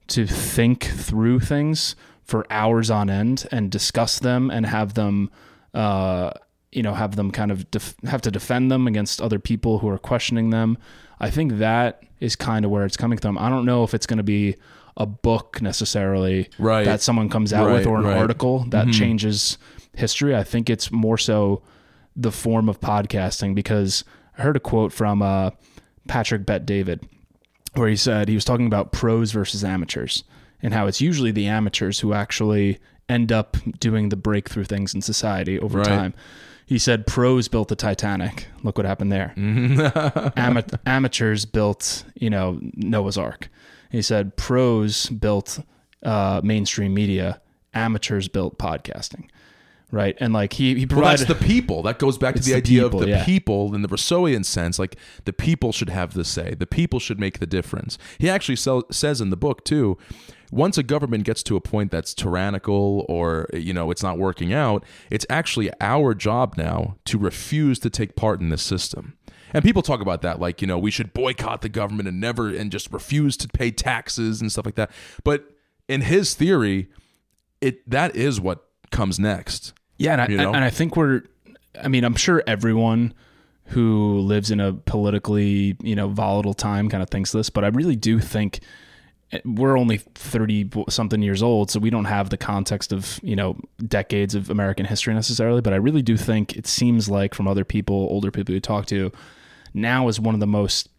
Speaker 2: to think through things for hours on end and discuss them and have them uh you know have them kind of def- have to defend them against other people who are questioning them i think that is kind of where it's coming from i don't know if it's going to be a book necessarily
Speaker 3: Right.
Speaker 2: that someone comes out with or an
Speaker 3: right. Mm-hmm.
Speaker 2: article that changes history i think it's more so the form of podcasting because i heard a quote from uh, patrick bet david where he said he was talking about pros versus amateurs and how it's usually the amateurs who actually end up doing the breakthrough things in society over
Speaker 3: Right.
Speaker 2: time. He said pros built the Titanic. Look what happened there. (laughs) Ama- amateurs built, you know, Noah's Ark. He said pros built uh, mainstream media. Amateurs built podcasting. Right. And like he, he
Speaker 3: Well, that's the people. That goes back to the
Speaker 2: the
Speaker 3: idea
Speaker 2: people,
Speaker 3: of the
Speaker 2: yeah.
Speaker 3: people in the Rousseauian sense. Like the people should have the say. The people should make the difference. He actually sell, says in the book too. Once a government gets to a point that's tyrannical or you know it's not working out, it's actually our job now to refuse to take part in this system. And people talk about that like, you know, we should boycott the government and never and just refuse to pay taxes and stuff like that. But in his theory, it that is what comes next.
Speaker 2: Yeah, and I,
Speaker 3: You know?
Speaker 2: and I think we're. I mean, I'm sure everyone who lives in a politically, you know, volatile time kind of thinks this, but I really do think eh, we're only 30 something years old so we don't have the context of you know decades of american history necessarily but i really do think it seems like from other people older people you talk to now is one of the most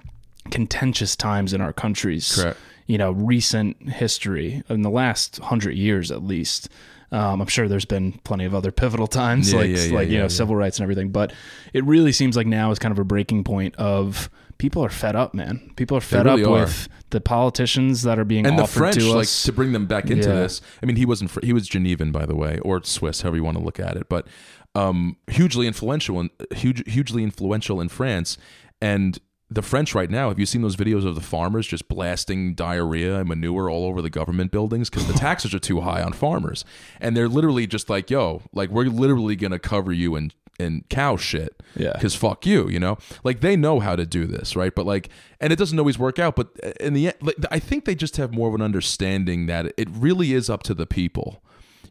Speaker 2: contentious times in our country's
Speaker 3: Correct.
Speaker 2: you know recent history in the last 100 years at least um, I'm sure there's been plenty of other pivotal times
Speaker 3: Yeah,
Speaker 2: like
Speaker 3: yeah, yeah,
Speaker 2: like you know civil rights and everything but it really seems like now is kind of a breaking point of people are fed up man people are fed
Speaker 3: really
Speaker 2: up
Speaker 3: are.
Speaker 2: with the politicians that are being
Speaker 3: and the French,
Speaker 2: to
Speaker 3: like to bring them back into this. I mean, he wasn't. Fr- He was Genevan, by the way, or Swiss, however you want to look at it. But um, hugely influential, huge, hugely influential in France. And the French right now. Have you seen those videos of the farmers just blasting diarrhea and manure all over the government buildings because the taxes are too high on farmers, and they're literally just like, "Yo, like we're literally gonna cover you in in cow shit."
Speaker 2: Yeah.
Speaker 3: because fuck you, you know. Like they know how to do this, right? But like, and it doesn't always work out. But in the end, like, I think they just have more of an understanding that it really is up to the people.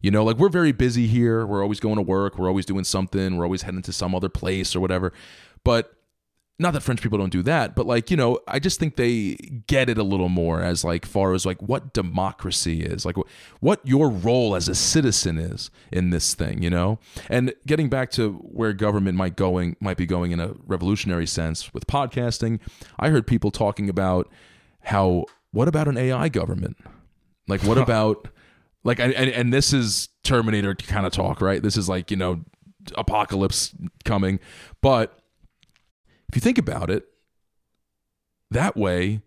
Speaker 3: You know, like we're very busy here. We're always going to work. We're always doing something. We're always heading to some other place or whatever. But not that French people don't do that, but like, you know, I just think they get it a little more as like far as like what democracy is, like what, your role as a citizen is in this thing, you know? And getting back to where government might going might be going in a revolutionary sense with podcasting, I heard people talking about how what about an AI government? Like what about like and and this is Terminator kind of talk, right? This is like, you know, apocalypse coming. But if you think about it, that way,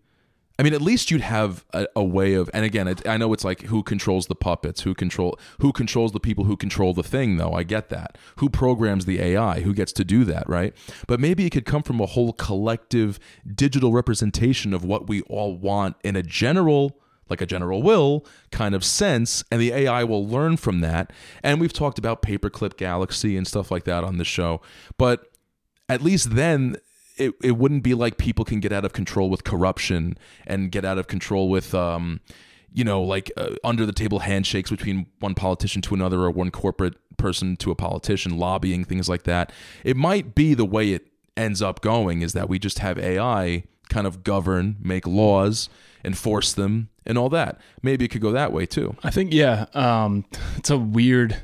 Speaker 3: I mean, at least you'd have a, a way of. And again, it, I know it's like who controls the puppets, who control who controls the people who control the thing. Though I get that. Who programs the AI? Who gets to do that? Right? But maybe it could come from a whole collective digital representation of what we all want in a general like a general will kind of sense, and the AI will learn from that. And we've talked about Paperclip Galaxy and stuff like that on the show, but at least then it, it wouldn't be like people can get out of control with corruption and get out of control with um you know like uh, under the table handshakes between one politician to another or one corporate person to a politician lobbying things like that it might be the way it ends up going is that we just have AI kind of govern make laws enforce them and all that maybe it could go that way too
Speaker 2: I think yeah, um, it's a weird.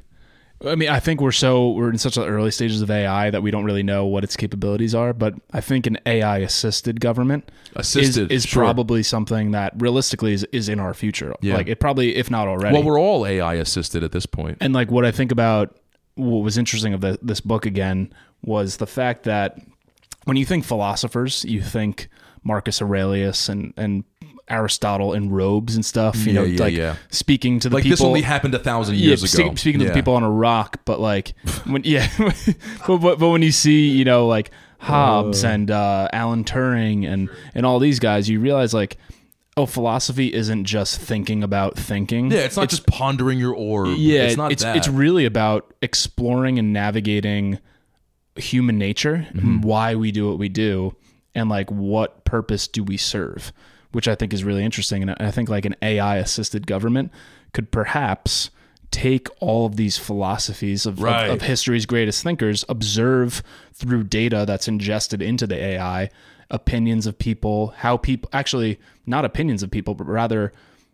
Speaker 2: I mean, I think we're so we're in such the early stages of AI that we don't really know what its capabilities are. But I think an AI assisted government
Speaker 3: Assisted,
Speaker 2: is, is
Speaker 3: sure.
Speaker 2: probably something that realistically is, is in our future.
Speaker 3: Yeah.
Speaker 2: Like it probably, if not already.
Speaker 3: well we're all AI assisted at this point.
Speaker 2: and like what I think about what was interesting of the, this book again was the fact that when you think philosophers, you think Marcus Aurelius and and Aristotle in robes and stuff. You
Speaker 3: Yeah,
Speaker 2: know,
Speaker 3: yeah,
Speaker 2: like
Speaker 3: yeah.
Speaker 2: speaking to the
Speaker 3: like
Speaker 2: people.
Speaker 3: this only happened a thousand
Speaker 2: yeah,
Speaker 3: years ago
Speaker 2: speaking to
Speaker 3: Yeah.
Speaker 2: the people on a rock, but like (laughs) when yeah, (laughs) but, but but when you see you know like Hobbes and uh, Alan Turing and and all these guys, you realize like oh, philosophy isn't just thinking about thinking.
Speaker 3: Yeah, it's not just pondering your orb.
Speaker 2: yeah,
Speaker 3: it's not
Speaker 2: it's
Speaker 3: that.
Speaker 2: it's really about exploring and navigating human nature,
Speaker 3: Mm-hmm.
Speaker 2: and why we do what we do, and like what purpose do we serve, which I think is really interesting. And I think like an AI assisted government could perhaps take all of these philosophies of, of-
Speaker 3: Right.
Speaker 2: of history's greatest thinkers, observe through data that's ingested into the AI, opinions of people, how people actually not opinions of people, but rather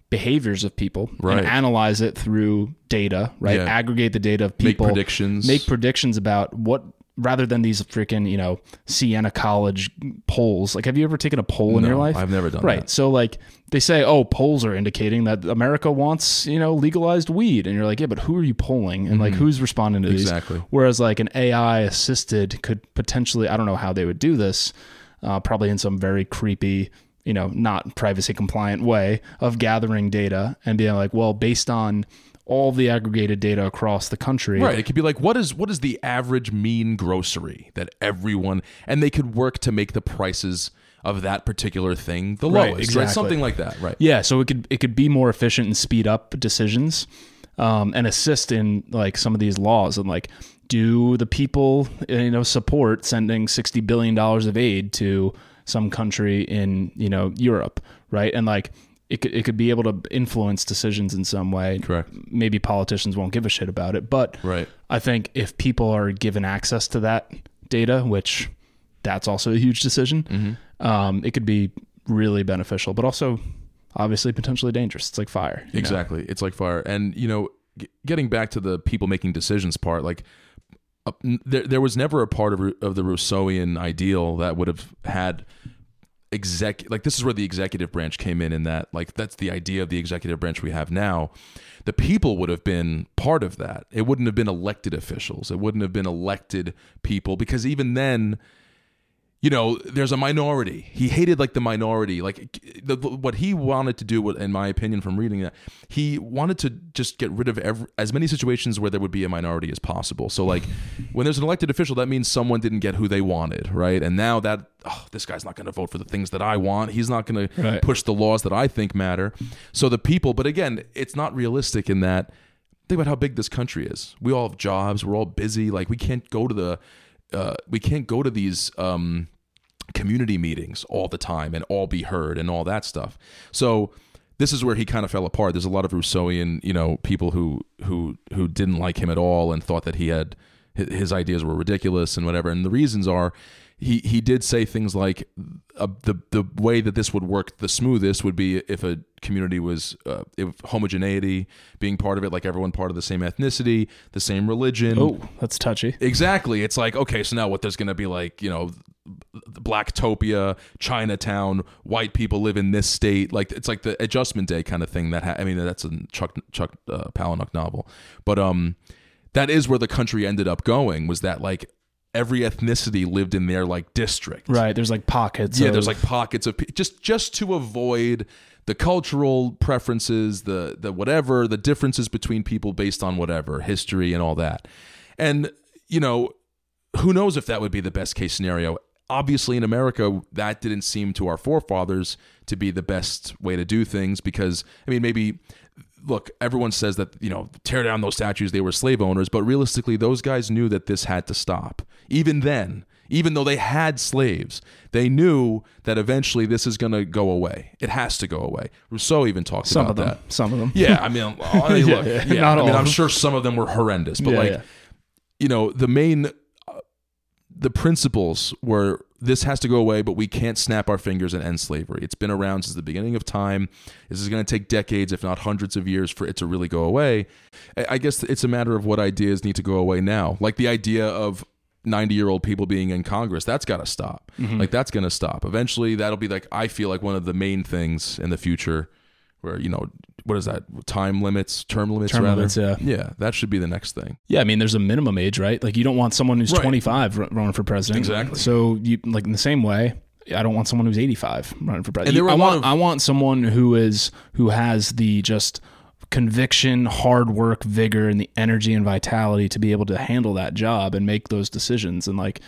Speaker 2: behaviors of people
Speaker 3: Right.
Speaker 2: and analyze it through data, right?
Speaker 3: Yeah.
Speaker 2: Aggregate the data of people, Make
Speaker 3: predictions.
Speaker 2: make predictions about what rather than these freaking, you know, Siena College polls. Like have you ever taken a poll in your life?
Speaker 3: I've never done
Speaker 2: right.
Speaker 3: that.
Speaker 2: So like they say, oh, polls are indicating that America wants, you know, legalized weed. And you're like, yeah, but who are you polling? And like who's responding to these?
Speaker 3: Mm-hmm. Exactly.
Speaker 2: Whereas like an AI assisted could potentially, I don't know how they would do this, uh, probably in some very creepy, you know, not privacy compliant way of gathering data and being like, well, based on all the aggregated data across the country.
Speaker 3: Right. It could be like, what is what is the average mean grocery that everyone and they could work to make the prices of that particular thing the
Speaker 2: Right,
Speaker 3: lowest.
Speaker 2: exactly.
Speaker 3: Right. Something like that. Right.
Speaker 2: Yeah, so it could it could be more efficient and speed up decisions, um, and assist in like some of these laws and like do the people you know support sending sixty billion dollars of aid to some country in you know Europe, right? And like it could it could be able to influence decisions in some way.
Speaker 3: Correct.
Speaker 2: Maybe politicians won't give a shit about it, but
Speaker 3: Right.
Speaker 2: I think if people are given access to that data, which that's also a huge decision,
Speaker 3: Mm-hmm.
Speaker 2: um, it could be really beneficial. But also, obviously potentially dangerous. It's like fire. you know?
Speaker 3: Exactly. It's like fire. And, you know, g- getting back to the people making decisions part, like, uh, there, there was never a part of, of the Rousseauian ideal that would have had exec like this is where the executive branch came in in that like that's the idea of the executive branch we have now. The people would have been part of that. It wouldn't have been elected officials. It wouldn't have been elected people because even then you know, there's a minority. He hated like the minority. Like the, what he wanted to do, in my opinion, from reading that, he wanted to just get rid of every, as many situations where there would be a minority as possible. So, like when there's an elected official, that means someone didn't get who they wanted, right? And now that oh, this guy's not going to vote for the things that I want. He's not going to push the laws that I think matter. So the people, but again, it's not realistic in that. Think about how big this country is. We all have jobs. We're all busy. Like we can't go to the, uh, we can't go to these um, community meetings all the time and all be heard and all that stuff. So this is where he kind of fell apart. There's a lot of Rousseauian, you know, people who who who didn't like him at all and thought that he had his, ideas were ridiculous and whatever. And the reasons are he he did say things like uh, the the way that this would work the smoothest would be if a community was uh, if homogeneity being part of it like everyone part of the same ethnicity the same religion
Speaker 2: Oh, that's touchy.
Speaker 3: Exactly. It's like okay, so now what? There's going to be like you know, Blacktopia, Chinatown, white people live in this state. Like it's like the Adjustment Day kind of thing. That ha- I mean, that's a Chuck Chuck uh, Palahniuk novel, but um, that is where the country ended up going. Was that like every ethnicity lived in their like district?
Speaker 2: Right. There's like pockets.
Speaker 3: Yeah,
Speaker 2: of-
Speaker 3: there's like pockets of just just to avoid the cultural preferences, the the whatever, the differences between people based on whatever history and all that. And you know, who knows if that would be the best case scenario? Obviously, in America, that didn't seem to our forefathers to be the best way to do things because I mean, maybe look, everyone says that, you know, tear down those statues, they were slave owners, but realistically, those guys knew that this had to stop. Even then, even though they had slaves, they knew that eventually this is going to go away. It has to go away. Rousseau even talked
Speaker 2: some
Speaker 3: about that.
Speaker 2: Some of them.
Speaker 3: Yeah, I mean, (laughs)
Speaker 2: Yeah,
Speaker 3: look,
Speaker 2: yeah,
Speaker 3: yeah,
Speaker 2: not
Speaker 3: I
Speaker 2: all
Speaker 3: mean, I'm sure some of them were horrendous, but
Speaker 2: Yeah,
Speaker 3: like, you know, the main, uh, the principles were this has to go away, but we can't snap our fingers and end slavery. It's been around since the beginning of time. This is going to take decades, if not hundreds of years, for it to really go away. I guess it's a matter of what ideas need to go away now. Like the idea of 90 year old people being in Congress, that's got to stop.
Speaker 2: Mm-hmm.
Speaker 3: Like that's going to stop. Eventually, that'll be like, I feel like one of the main things in the future where, you know, what is that? Time limits, term limits,
Speaker 2: Term
Speaker 3: rather?
Speaker 2: limits, yeah.
Speaker 3: Yeah, that should be the next thing.
Speaker 2: Yeah, I mean, there's a minimum age, right? Like, you don't want someone who's
Speaker 3: Right.
Speaker 2: 25 r- running for president.
Speaker 3: Exactly.
Speaker 2: So, you like in the same way, I don't want someone who's 85 running for president.
Speaker 3: And there were
Speaker 2: I want
Speaker 3: of-
Speaker 2: I want someone who is who has the just conviction, hard work, vigor, and the energy and vitality to be able to handle that job and make those decisions. And like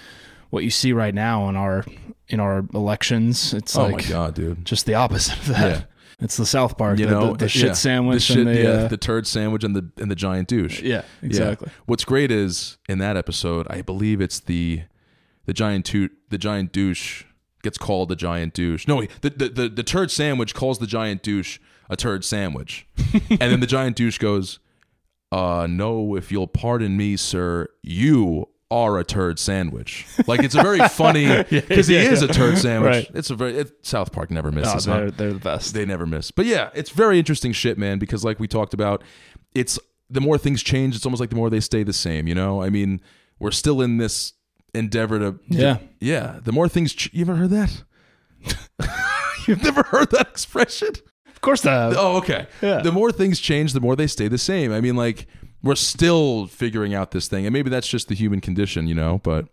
Speaker 2: what you see right now in our in our elections, it's
Speaker 3: Oh
Speaker 2: like
Speaker 3: my God, dude.
Speaker 2: just the opposite of that.
Speaker 3: Yeah.
Speaker 2: It's the South Park,
Speaker 3: You
Speaker 2: the,
Speaker 3: know,
Speaker 2: the, the shit
Speaker 3: yeah.
Speaker 2: sandwich,
Speaker 3: the shit,
Speaker 2: and the,
Speaker 3: yeah,
Speaker 2: uh,
Speaker 3: the turd sandwich and the and the giant douche.
Speaker 2: yeah,
Speaker 3: Yeah.
Speaker 2: exactly.
Speaker 3: What's great is in that episode, I believe it's the the giant toot the giant douche gets called the giant douche. No, the the the, the turd sandwich calls the giant douche a turd sandwich, and then the giant douche goes, "Uh, no, if you'll pardon me, sir, you." Are a turd sandwich like it's a very funny because (laughs)
Speaker 2: yeah,
Speaker 3: he is
Speaker 2: yeah.
Speaker 3: a turd sandwich.
Speaker 2: Right.
Speaker 3: It's a very it, South Park never misses. huh?
Speaker 2: they're, they're the best.
Speaker 3: they never miss. But yeah, it's very interesting shit, man. Because like we talked about, it's the more things change, it's almost like the more they stay the same. You know, I mean, we're still in this endeavor to
Speaker 2: Yeah.
Speaker 3: yeah. The more things, ch- you ever heard that? (laughs) You've never heard that expression?
Speaker 2: Of course, that.
Speaker 3: Oh, okay.
Speaker 2: Yeah.
Speaker 3: The more things change, the more they stay the same. I mean, like we're still figuring out this thing, and maybe that's just the human condition, you know. But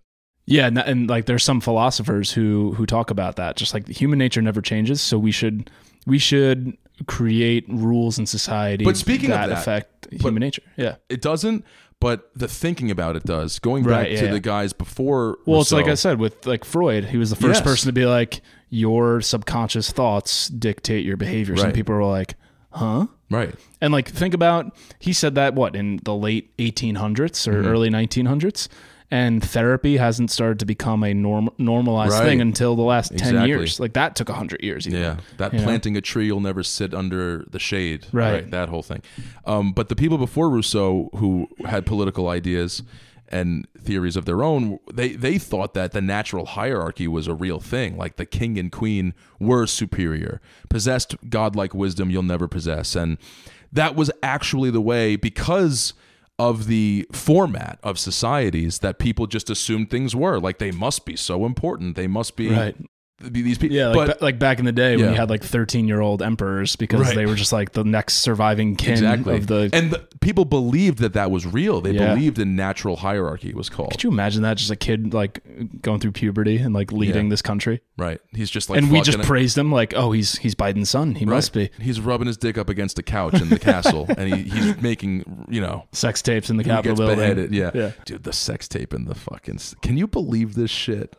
Speaker 2: Yeah, and, and like there's some philosophers who who talk about that. Just like human nature never changes, so we should we should create rules in society.
Speaker 3: But speaking of
Speaker 2: that,
Speaker 3: that,
Speaker 2: affect human nature. Yeah.
Speaker 3: it doesn't. But the thinking about it does. Going back
Speaker 2: yeah,
Speaker 3: to
Speaker 2: yeah.
Speaker 3: the guys before.
Speaker 2: Well, it's like I said with like Freud. He was the first
Speaker 3: Yes.
Speaker 2: person to be like, your subconscious thoughts dictate your behavior. Some
Speaker 3: Right.
Speaker 2: people are like, huh?
Speaker 3: right.
Speaker 2: And like think about he said that what in the late 1800s or
Speaker 3: Mm-hmm.
Speaker 2: early 1900s and therapy hasn't started to become a norm, normalized
Speaker 3: Right.
Speaker 2: thing until the last 10
Speaker 3: Exactly.
Speaker 2: years. Like that took 100 years even.
Speaker 3: Yeah, that
Speaker 2: You know?
Speaker 3: planting a tree you'll never sit under the shade.
Speaker 2: Right.
Speaker 3: that whole thing. Um, but the people before Rousseau who had political ideas, and theories of their own, they they thought that the natural hierarchy was a real thing, like the king and queen were superior, possessed godlike wisdom you'll never possess, and that was actually the way because of the format of societies that people just assumed things were. Like they must be so important, they must be
Speaker 2: Right.
Speaker 3: These people.
Speaker 2: Yeah, like,
Speaker 3: but
Speaker 2: ba- like back in the day when you had like 13 year old emperors because
Speaker 3: Right.
Speaker 2: they were just like the next surviving kin
Speaker 3: exactly,
Speaker 2: of the.
Speaker 3: and the, people believed that that was real. They
Speaker 2: Yeah.
Speaker 3: believed in natural hierarchy. It was called
Speaker 2: Could you imagine that? Just a kid like going through puberty and like leading
Speaker 3: Yeah.
Speaker 2: this country,
Speaker 3: right. He's just like
Speaker 2: and we just
Speaker 3: fucking-
Speaker 2: praised him like, oh, he's he's Biden's son. He must be.
Speaker 3: He's rubbing his dick up against a couch in the castle, (laughs) and he, he's making you know
Speaker 2: Sex tapes in the Capitol building.
Speaker 3: beheaded. Yeah.
Speaker 2: Yeah.
Speaker 3: dude, the sex tape in the fucking. Can you believe this shit?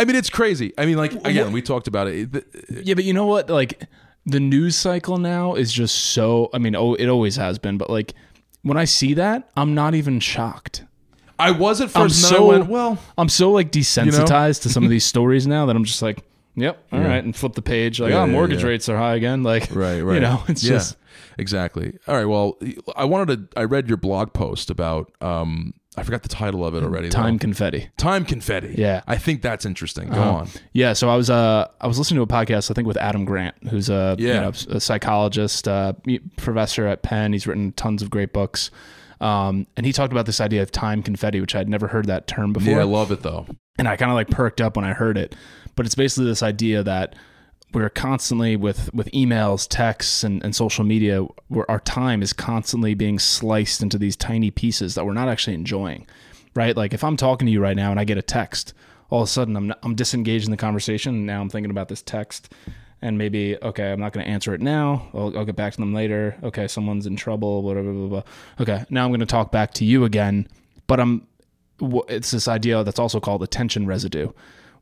Speaker 3: I mean, it's crazy. I mean, like again, we talked about it.
Speaker 2: Yeah, but you know what? Like the news cycle now is just so. I mean, oh, it always has been, but like when I see that, I'm not even shocked.
Speaker 3: I was at
Speaker 2: I'm
Speaker 3: first,
Speaker 2: so
Speaker 3: went, well,
Speaker 2: I'm so like desensitized to some of these (laughs) stories now that I'm just like, yep, all right, and flip the page like,
Speaker 3: Yeah,
Speaker 2: oh,
Speaker 3: yeah,
Speaker 2: mortgage
Speaker 3: yeah.
Speaker 2: rates are high again. Like,
Speaker 3: right, (laughs) right.
Speaker 2: You know, it's
Speaker 3: Yeah,
Speaker 2: just
Speaker 3: exactly. All right. Well, I wanted to. I read your blog post about. um I forgot the title of it already. though.
Speaker 2: time confetti.
Speaker 3: Time confetti.
Speaker 2: Yeah.
Speaker 3: I think that's interesting. Go
Speaker 2: Uh-huh.
Speaker 3: on.
Speaker 2: Yeah, so I was uh I was listening to a podcast I think with Adam Grant, who's a you
Speaker 3: Yeah.
Speaker 2: know, a psychologist, uh, professor at Penn. He's written tons of great books, um, and he talked about this idea of time confetti, which I'd never heard that term before.
Speaker 3: Yeah, I love it though.
Speaker 2: and I kind of like perked up when I heard it. But it's basically this idea that we're constantly with with emails, texts, and, and social media, where our time is constantly being sliced into these tiny pieces that we're not actually enjoying, right? Like if I'm talking to you right now and I get a text, all of a sudden I'm I'm disengaged in the conversation. And now I'm thinking about this text. And maybe okay, I'm not going to answer it now. I'll, I'll get back to them later. Okay, someone's in trouble. Whatever. Blah, blah, blah. Okay, now I'm going to talk back to you again. But I'm it's this idea that's also called attention residue,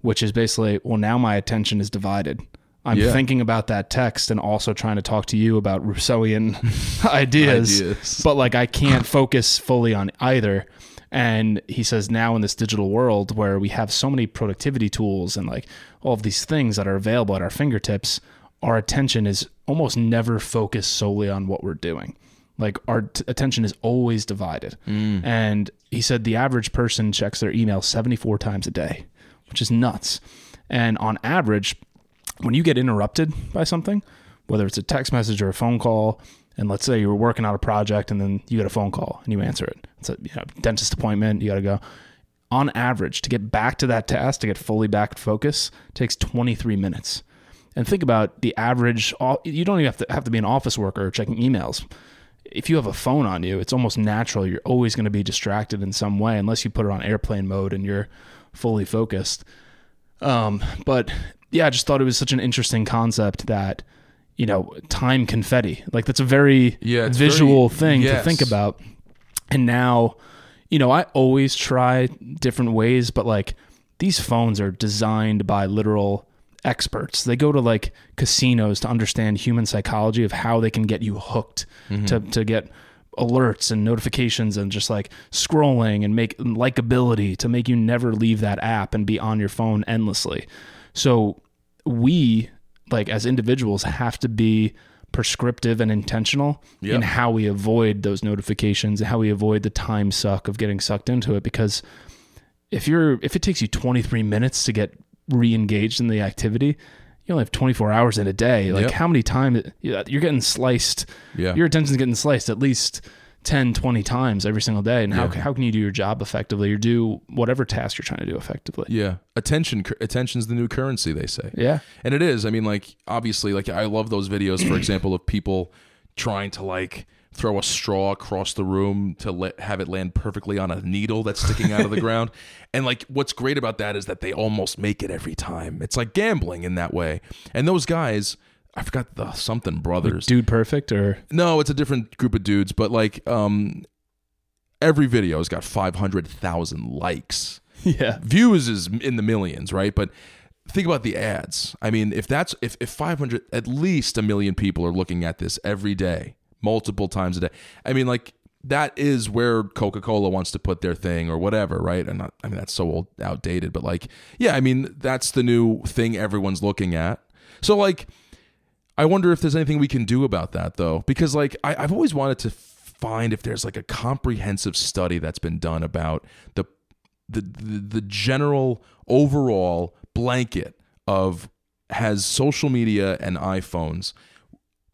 Speaker 2: which is basically, well, now my attention is divided. I'm
Speaker 3: Yeah.
Speaker 2: thinking about that text and also trying to talk to you about Rousseauian (laughs) ideas,
Speaker 3: Ideas.
Speaker 2: but like I can't focus fully on either. And he says now in this digital world where we have so many productivity tools and like all of these things that are available at our fingertips, our attention is almost never focused solely on what we're doing. Like our t- attention is always divided. Mm. And he said the average person checks their email 74 times a day, which is nuts. And on average, when you get interrupted by something, whether it's a text message or a phone call, and let's say you were working on a project and then you get a phone call and you answer it. It's a you know, dentist appointment, you got to go. On average, to get back to that task, to get fully back focus, takes 23 minutes. And think about the average. You don't even have to have to be an office worker checking emails. If you have a phone on you, it's almost natural. You're always going to be distracted in some way, unless you put it on airplane mode and you're fully focused. Um, but yeah, I just thought it was such an interesting concept that you know, time confetti. Like that's a very
Speaker 3: Yeah,
Speaker 2: visual
Speaker 3: very-
Speaker 2: thing to think about. And now, you know, I always try different ways, but like these phones are designed by literal experts. They go to like casinos to understand human psychology of how they can get you hooked mm-hmm. to to get alerts and notifications and just like scrolling and make likability to make you never leave that app and be on your phone endlessly. So we like as individuals have to be prescriptive and intentional
Speaker 3: Yep.
Speaker 2: in how we avoid those notifications and how we avoid the time suck of getting sucked into it because if you're if it takes you 23 minutes to get re-engaged in the activity you only have 24 hours in a day like
Speaker 3: Yep.
Speaker 2: how many times you're getting sliced
Speaker 3: Yeah.
Speaker 2: your attention's getting sliced at least 10 20 times every single day and how,
Speaker 3: Yeah.
Speaker 2: how can you do your job effectively or do whatever task you're trying to do effectively
Speaker 3: yeah. Attention. Attention's the new currency. They say.
Speaker 2: yeah
Speaker 3: And it is. I mean, like obviously, like I love those videos, for example, of people trying to like throw a straw across the room to let have it land perfectly on a needle that's sticking out of the (laughs) ground. And like what's great about that is that they almost make it every time. It's like gambling in that way. And those guys, I forgot the something brothers.
Speaker 2: dude perfect or
Speaker 3: No, it's a different group of dudes, but like um every video has got 500,000 likes (laughs)
Speaker 2: yeah
Speaker 3: views is in the millions, right? But think about the ads. I mean, if that's if if 500 at least a million people are looking at this every day, multiple times a day. I mean, like that is where Coca-Cola wants to put their thing or whatever, right? And not, I mean that's so old outdated, but like yeah, I mean that's the new thing everyone's looking at. So like I wonder if there's anything we can do about that though, because like I, I've always wanted to find if there's like a comprehensive study that's been done about the the the, the general overall blanket of has social media and iPhones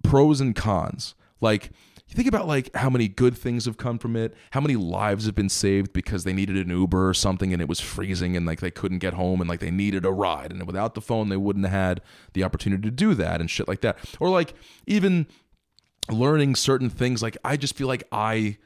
Speaker 3: pros and cons. Like you think about like how many good things have come from it, how many lives have been saved because they needed an Uber or something and it was freezing and like they couldn't get home and like they needed a ride and without the phone they wouldn't have had the opportunity to do that and shit like that. Or like even learning certain things like I just feel like I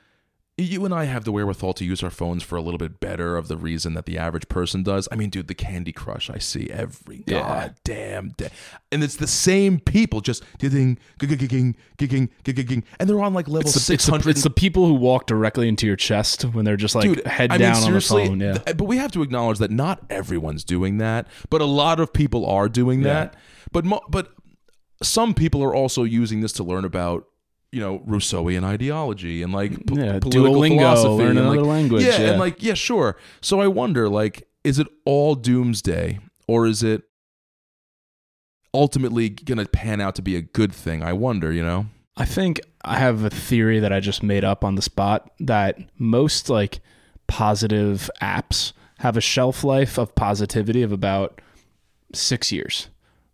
Speaker 3: you and I have the wherewithal to use our phones for a little bit better of the reason that the average person does. I mean, dude, the Candy Crush I see every
Speaker 2: Yeah.
Speaker 3: goddamn day, and it's the same people just gigging, gigging, gigging, gigging, and they're on like level six
Speaker 2: it's, the, it's the people who walk directly into your chest when they're just like
Speaker 3: Dude,
Speaker 2: head
Speaker 3: I mean,
Speaker 2: down on the phone. Yeah.
Speaker 3: th- but we have to acknowledge that not everyone's doing that, but a lot of people are doing
Speaker 2: Yeah.
Speaker 3: that. But mo- but some people are also using this to learn about you know Rousseauian ideology and like p-
Speaker 2: Yeah,
Speaker 3: political
Speaker 2: Duolingo,
Speaker 3: philosophy
Speaker 2: learn
Speaker 3: and, like,
Speaker 2: language,
Speaker 3: Yeah,
Speaker 2: yeah.
Speaker 3: and like yeah, sure. So I wonder, like, is it all doomsday or is it ultimately going to pan out to be a good thing? I wonder. You know.
Speaker 2: I think I have a theory that I just made up on the spot that most like positive apps have a shelf life of positivity of about six years,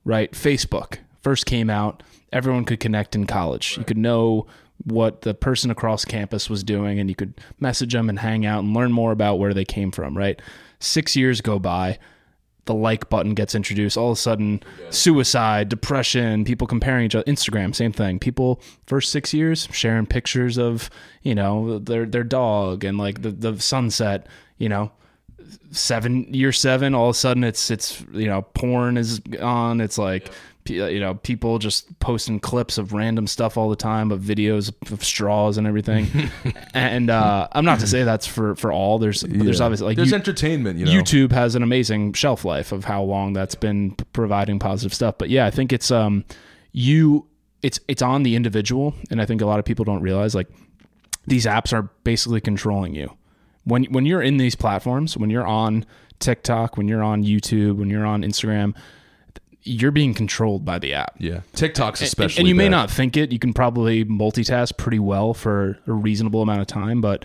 Speaker 2: right? Facebook first came out, everyone could connect in college. You could know what the person across campus was doing and you could message them and hang out and learn more about where they came from, right? Six years go by the like button gets introduced, all of a sudden suicide, depression, people comparing each other. Instagram, same thing. People first six years sharing pictures of you know their their dog and like the the sunset. You know, seven year seven, all of a sudden it's it's you know porn is on. It's like. p- You know, people just posting clips of random stuff all the time, of videos of straws and everything. (laughs) and uh, I'm not to say that's for for all. There's there's
Speaker 3: Yeah.
Speaker 2: obviously like
Speaker 3: there's
Speaker 2: you-
Speaker 3: entertainment. You know.
Speaker 2: YouTube has an amazing shelf life of how long that's been providing positive stuff. But yeah, I think it's um you it's it's on the individual and I think a lot of people don't realize like these apps are basically controlling you. When when you're in these platforms, when you're on TikTok, when you're on YouTube, when you're on Instagram, you're being controlled by the app.
Speaker 3: Yeah, TikTok's
Speaker 2: And-
Speaker 3: especially.
Speaker 2: and, you may not think it. You can probably multitask pretty well for a reasonable amount of time, but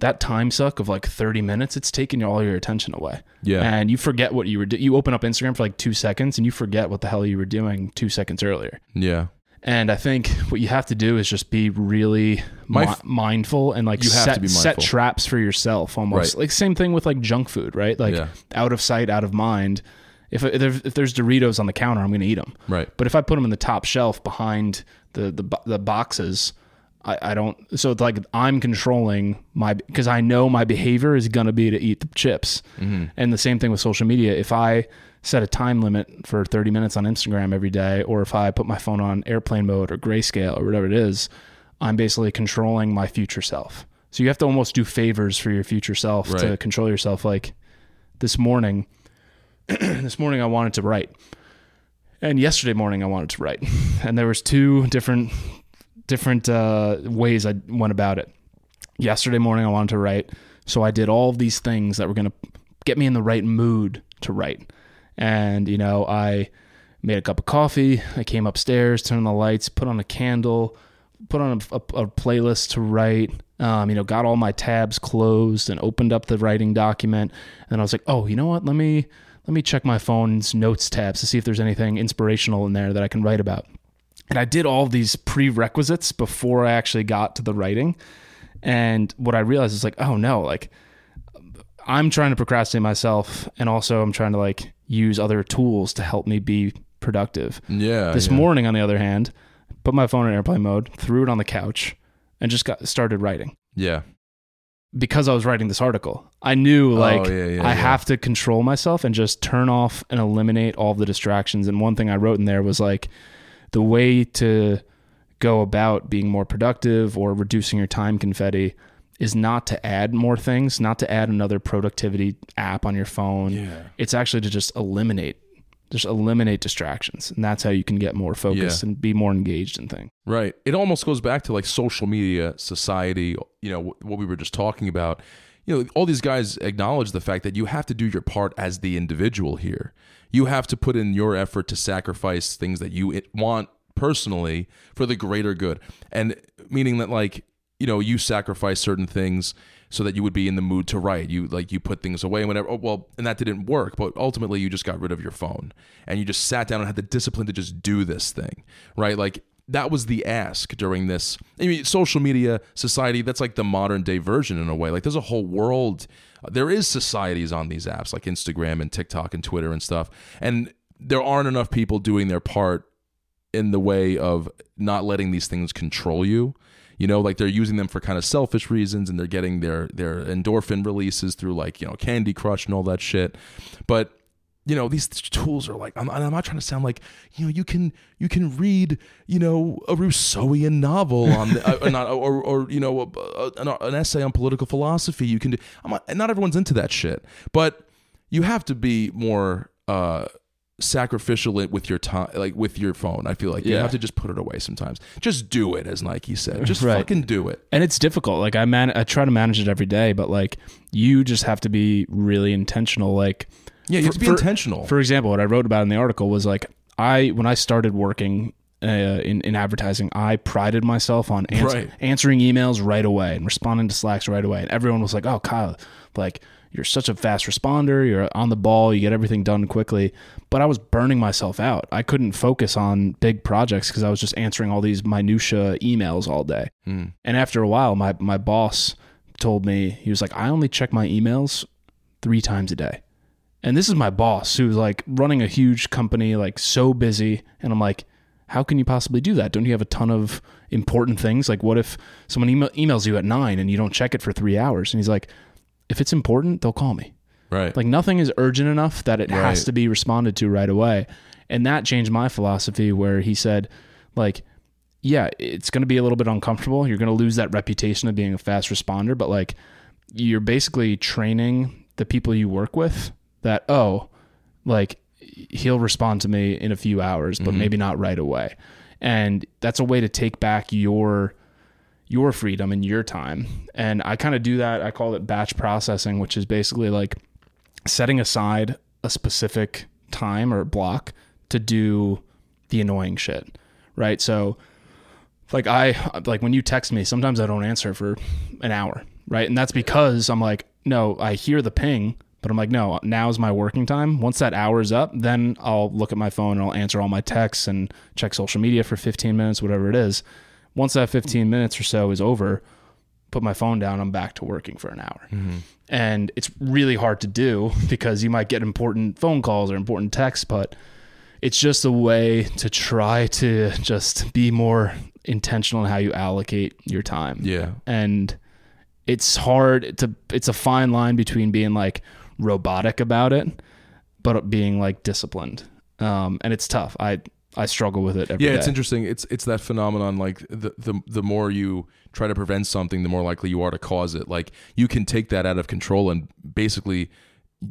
Speaker 2: that time suck of like 30 minutes, it's taking all your attention away.
Speaker 3: Yeah.
Speaker 2: And you forget what you were doing. You open up Instagram for like two seconds and you forget what the hell you were doing two seconds earlier.
Speaker 3: Yeah.
Speaker 2: And I think what you have to do is just be really mi-
Speaker 3: f-
Speaker 2: mindful and like
Speaker 3: You have
Speaker 2: set,
Speaker 3: to be
Speaker 2: set traps for yourself almost.
Speaker 3: Right.
Speaker 2: Like same thing with like junk food, right? Like
Speaker 3: Yeah.
Speaker 2: out of sight, out of mind. If, if there's- if there's Doritos on the counter, I'm going to eat them.
Speaker 3: Right.
Speaker 2: But if I put them in the top shelf behind the the, the boxes, I, I don't. So it's like I'm controlling my because I know my behavior is gonna be to eat the chips. Mm-hmm. And the same thing with social media. If I set a time limit for 30 minutes on Instagram every day, or if I put my phone on airplane mode or grayscale or whatever it is, I'm basically controlling my future self. So you have to almost do favors for your future self to control yourself. Like this morning, (clears throat) this morning I wanted to write and yesterday morning I wanted to write, (laughs) and there was two different different uh, ways I went about it. Yesterday morning I wanted to write, so I did all of these things that were going to get me in the right mood to write. And you know, I made a cup of coffee. I came upstairs, turned on the lights, put on a candle, put on a, a, a playlist to write. Um, you know, got all my tabs closed and opened up the writing document. And I was like, oh, you know what? Let me let me check my phone's notes tabs to see if there's anything inspirational in there that I can write about. And I did all these prerequisites before I actually got to the writing. And what I realized is like, oh no, like I'm trying to procrastinate myself and also I'm trying to like use other tools to help me be productive.
Speaker 3: Yeah.
Speaker 2: This
Speaker 3: yeah.
Speaker 2: morning, on the other hand, put my phone in airplane mode, threw it on the couch, and just got started writing
Speaker 3: Yeah.
Speaker 2: Because I was writing this article. I knew oh, like
Speaker 3: Oh, yeah, yeah,
Speaker 2: I
Speaker 3: yeah.
Speaker 2: have to control myself and just turn off and eliminate all the distractions. And one thing I wrote in there was like the way to go about being more productive or reducing your time confetti is not to add more things, not to add another productivity app on your phone.
Speaker 3: Yeah.
Speaker 2: It's actually to just eliminate just eliminate distractions. And that's how you can get more focused
Speaker 3: Yeah.
Speaker 2: and be more engaged in things.
Speaker 3: Right. It almost goes back to like social media, society, you know, what we were just talking about. You know, all these guys acknowledge the fact that you have to do your part as the individual here. You have to put in your effort to sacrifice things that you want personally for the greater good. And meaning that like you know you sacrifice certain things so that you would be in the mood to write. You like you put things away and whatever. Oh, well and that didn't work but ultimately you just got rid of your phone and you just sat down and had the discipline to just do this thing right? Like that was the ask during this. I mean social media society that's like the modern day version in a way. Like there's a whole world there is societies on these apps like instagram and tiktok and twitter and stuff and there aren't enough people doing their part in the way of not letting these things control you you know like they're using them for kind of selfish reasons and they're getting their their endorphin releases through like you know candy crush and all that shit. But you know these tools are like I'm, I'm not trying to sound like you know you can you can read you know a rousseauian novel on the, uh, (laughs) not, or, or you know a, a, an essay on political philosophy. You can do I'm not, not everyone's into that shit but you have to be more uh sacrificial it with your time like with your phone i feel like you
Speaker 2: Yeah.
Speaker 3: have to just put it away sometimes just do it as nike said just (laughs)
Speaker 2: Right.
Speaker 3: fucking do it
Speaker 2: and it's difficult. Like I man, I try to manage it every day, but like you just have to be really intentional. Like
Speaker 3: yeah you have to be
Speaker 2: For-
Speaker 3: intentional
Speaker 2: for example, what I wrote about in the article was like I when I started working uh, in in advertising, I prided myself on ans-
Speaker 3: Right.
Speaker 2: answering emails right away and responding to slacks right away, and everyone was like, "Oh, Kyle, like." You're such a fast responder. You're on the ball. You get everything done quickly. But I was burning myself out. I couldn't focus on big projects because I was just answering all these minutia emails all day.
Speaker 3: Mm.
Speaker 2: And after a while, my my boss told me he was like, I only check my emails three times a day. And this is my boss who's like running a huge company, like so busy. And I'm like, how can you possibly do that? Don't you have a ton of important things? Like, what if someone email- emails you at nine and you don't check it for three hours? And he's like, if it's important, they'll call me.
Speaker 3: right
Speaker 2: Like, nothing is urgent enough that it
Speaker 3: Right.
Speaker 2: has to be responded to right away. And that changed my philosophy where he said, like, yeah, it's going to be a little bit uncomfortable. You're going to lose that reputation of being a fast responder, but like you're basically training the people you work with that, oh, like he'll respond to me in a few hours, but mm-hmm. maybe not right away. And that's a way to take back your your freedom and your time. And I kind of do that. I call it batch processing, which is basically like setting aside a specific time or block to do the annoying shit. Right? So like I like when you text me, sometimes I don't answer for an hour, right? And that's because I'm like, no, I hear the ping, but I'm like, no, now is my working time. Once that hour's up, then I'll look at my phone and I'll answer all my texts and check social media for 15 minutes, whatever it is. Once that 15 minutes or so is over, put my phone down, I'm back to working for an hour. And it's really hard to do because you might get important phone calls or important texts, but it's just a way to try to just be more intentional in how you allocate your time.
Speaker 3: yeah
Speaker 2: And it's hard to it's a fine line between being like robotic about it but being like disciplined. Um and it's tough. I I struggle with it every
Speaker 3: yeah
Speaker 2: day.
Speaker 3: it's interesting. It's it's that phenomenon like the, the the more you try to prevent something the more likely you are to cause it. Like you can take that out of control and basically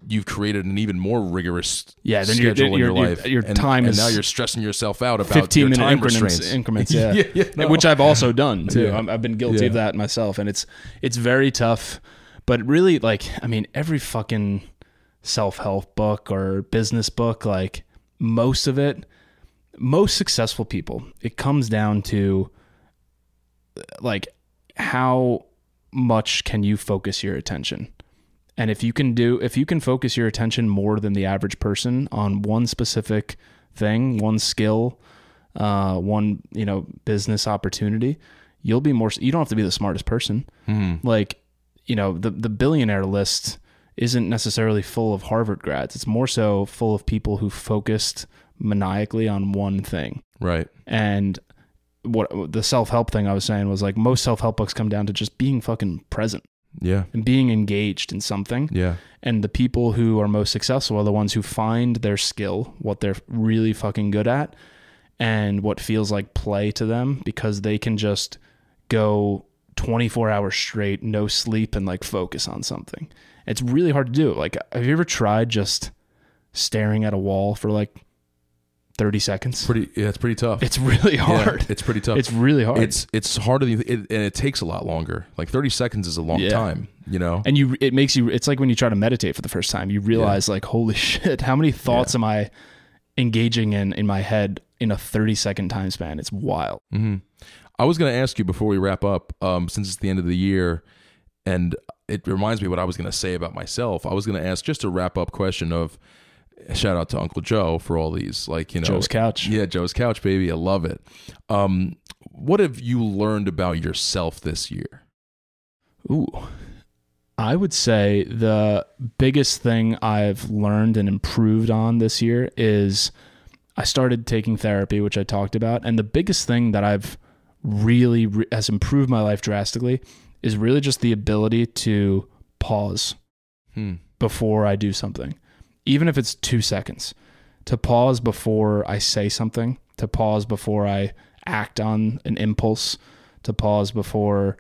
Speaker 3: you've created an even more rigorous
Speaker 2: Yeah, then your-
Speaker 3: schedule in your,
Speaker 2: your- your-
Speaker 3: life.
Speaker 2: your
Speaker 3: and,
Speaker 2: time
Speaker 3: and
Speaker 2: is
Speaker 3: now you're stressing yourself out about
Speaker 2: 15
Speaker 3: your
Speaker 2: minute
Speaker 3: time
Speaker 2: increments increments (laughs) yeah,
Speaker 3: yeah, yeah, no.
Speaker 2: which I've also done too.
Speaker 3: Yeah.
Speaker 2: I'm, I've been guilty of that myself and it's it's very tough. But really like I mean every fucking self-help book or business book like most of it most successful people it comes down to like how much can you focus your attention? And if you can do if you can focus your attention more than the average person on one specific thing one skill uh, one you know business opportunity you'll be more you don't have to be the smartest person.
Speaker 3: Hmm.
Speaker 2: like you know the the billionaire list isn't necessarily full of harvard grads. It's more so full of people who focused maniacally on one thing.
Speaker 3: Right.
Speaker 2: And what the self-help thing i was saying was like most self-help books come down to just being fucking present.
Speaker 3: Yeah.
Speaker 2: And being engaged in something.
Speaker 3: Yeah.
Speaker 2: And the people who are most successful are the ones who find their skill, what they're really fucking good at, and what feels like play to them because they can just go 24 hours straight, no sleep, and like focus on something. It's really hard to do. Like, have you ever tried just staring at a wall for like 30 seconds?
Speaker 3: pretty yeah it's pretty tough
Speaker 2: It's really
Speaker 3: Yeah,
Speaker 2: hard.
Speaker 3: it's pretty tough
Speaker 2: It's really hard.
Speaker 3: it's it's harder than you it, and it takes a lot longer like 30 seconds is a long
Speaker 2: Yeah.
Speaker 3: time you know
Speaker 2: and you it makes you it's like when you try to meditate for the first time you realize like holy (laughs) shit how many thoughts am i engaging in in my head in a 30 second time span it's wild
Speaker 3: Mm-hmm. I was going to ask you before we wrap up, um, since it's the end of the year, and it reminds me what I was going to say about myself. I was going to ask just a wrap up question of shout out to Uncle Joe for all these, like you know,
Speaker 2: Joe's couch.
Speaker 3: Yeah, Joe's couch, baby. I love it. Um, what have you learned about yourself this year?
Speaker 2: Ooh. I would say the biggest thing I've learned and improved on this year is I started taking therapy, which I talked about. And the biggest thing that I've really re- has improved my life drastically is really just the ability to pause
Speaker 3: Hmm.
Speaker 2: before I do something, even if it's two seconds, to pause before I say something, to pause before I act on an impulse, to pause before,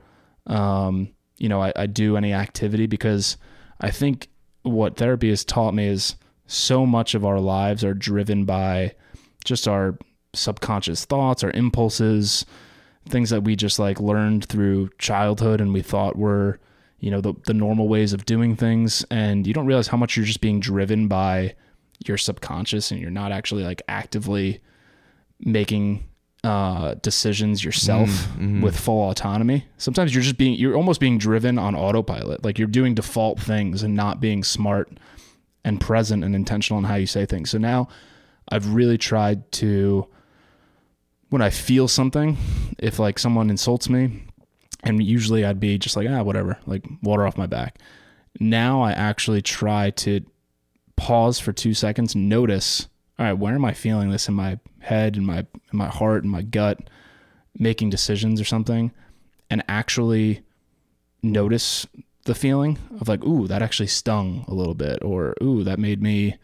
Speaker 2: um, you know, I, I do any activity because I think what therapy has taught me is so much of our lives are driven by just our subconscious thoughts, our impulses, things that we just like learned through childhood and we thought were, you know, the, the normal ways of doing things. And you don't realize how much you're just being driven by your subconscious and you're not actually like actively making uh, decisions yourself
Speaker 3: Mm-hmm.
Speaker 2: with full autonomy. Sometimes you're just being, you're almost being driven on autopilot. Like you're doing default things and not being smart and present and intentional in how you say things. So now I've really tried to, when I feel something, if like someone insults me, and usually I'd be just like, ah, whatever, like water off my back. Now I actually try to pause for two seconds, notice, all right, where am I feeling this in my head, in my in my heart, in my gut, making decisions or something, and actually notice the feeling of like, ooh, that actually stung a little bit, or ooh, that made me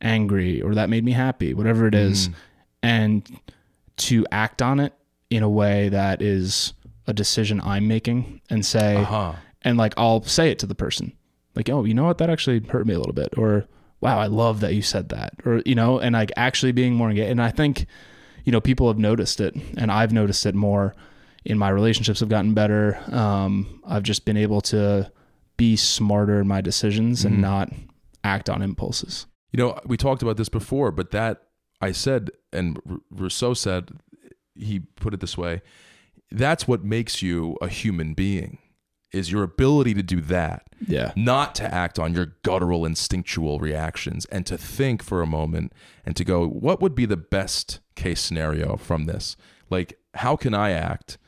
Speaker 2: angry, or that made me happy, whatever it is, and to act on it in a way that is a decision I'm making and say,
Speaker 3: Uh-huh.
Speaker 2: and like I'll say it to the person, like, oh, you know what, that actually hurt me a little bit, or wow, I love that you said that, or you know, and like actually being more engaged. And I think, you know, people have noticed it, and I've noticed it more. In my relationships, have gotten better. Um, I've just been able to be smarter in my decisions and not act on impulses.
Speaker 3: You know, we talked about this before, but that I said, and R- Rousseau said, he put it this way that's what makes you a human being, is your ability to do that.
Speaker 2: Yeah.
Speaker 3: Not to act on your guttural, instinctual reactions and to think for a moment and to go, what would be the best case scenario from this? Like, how can I act,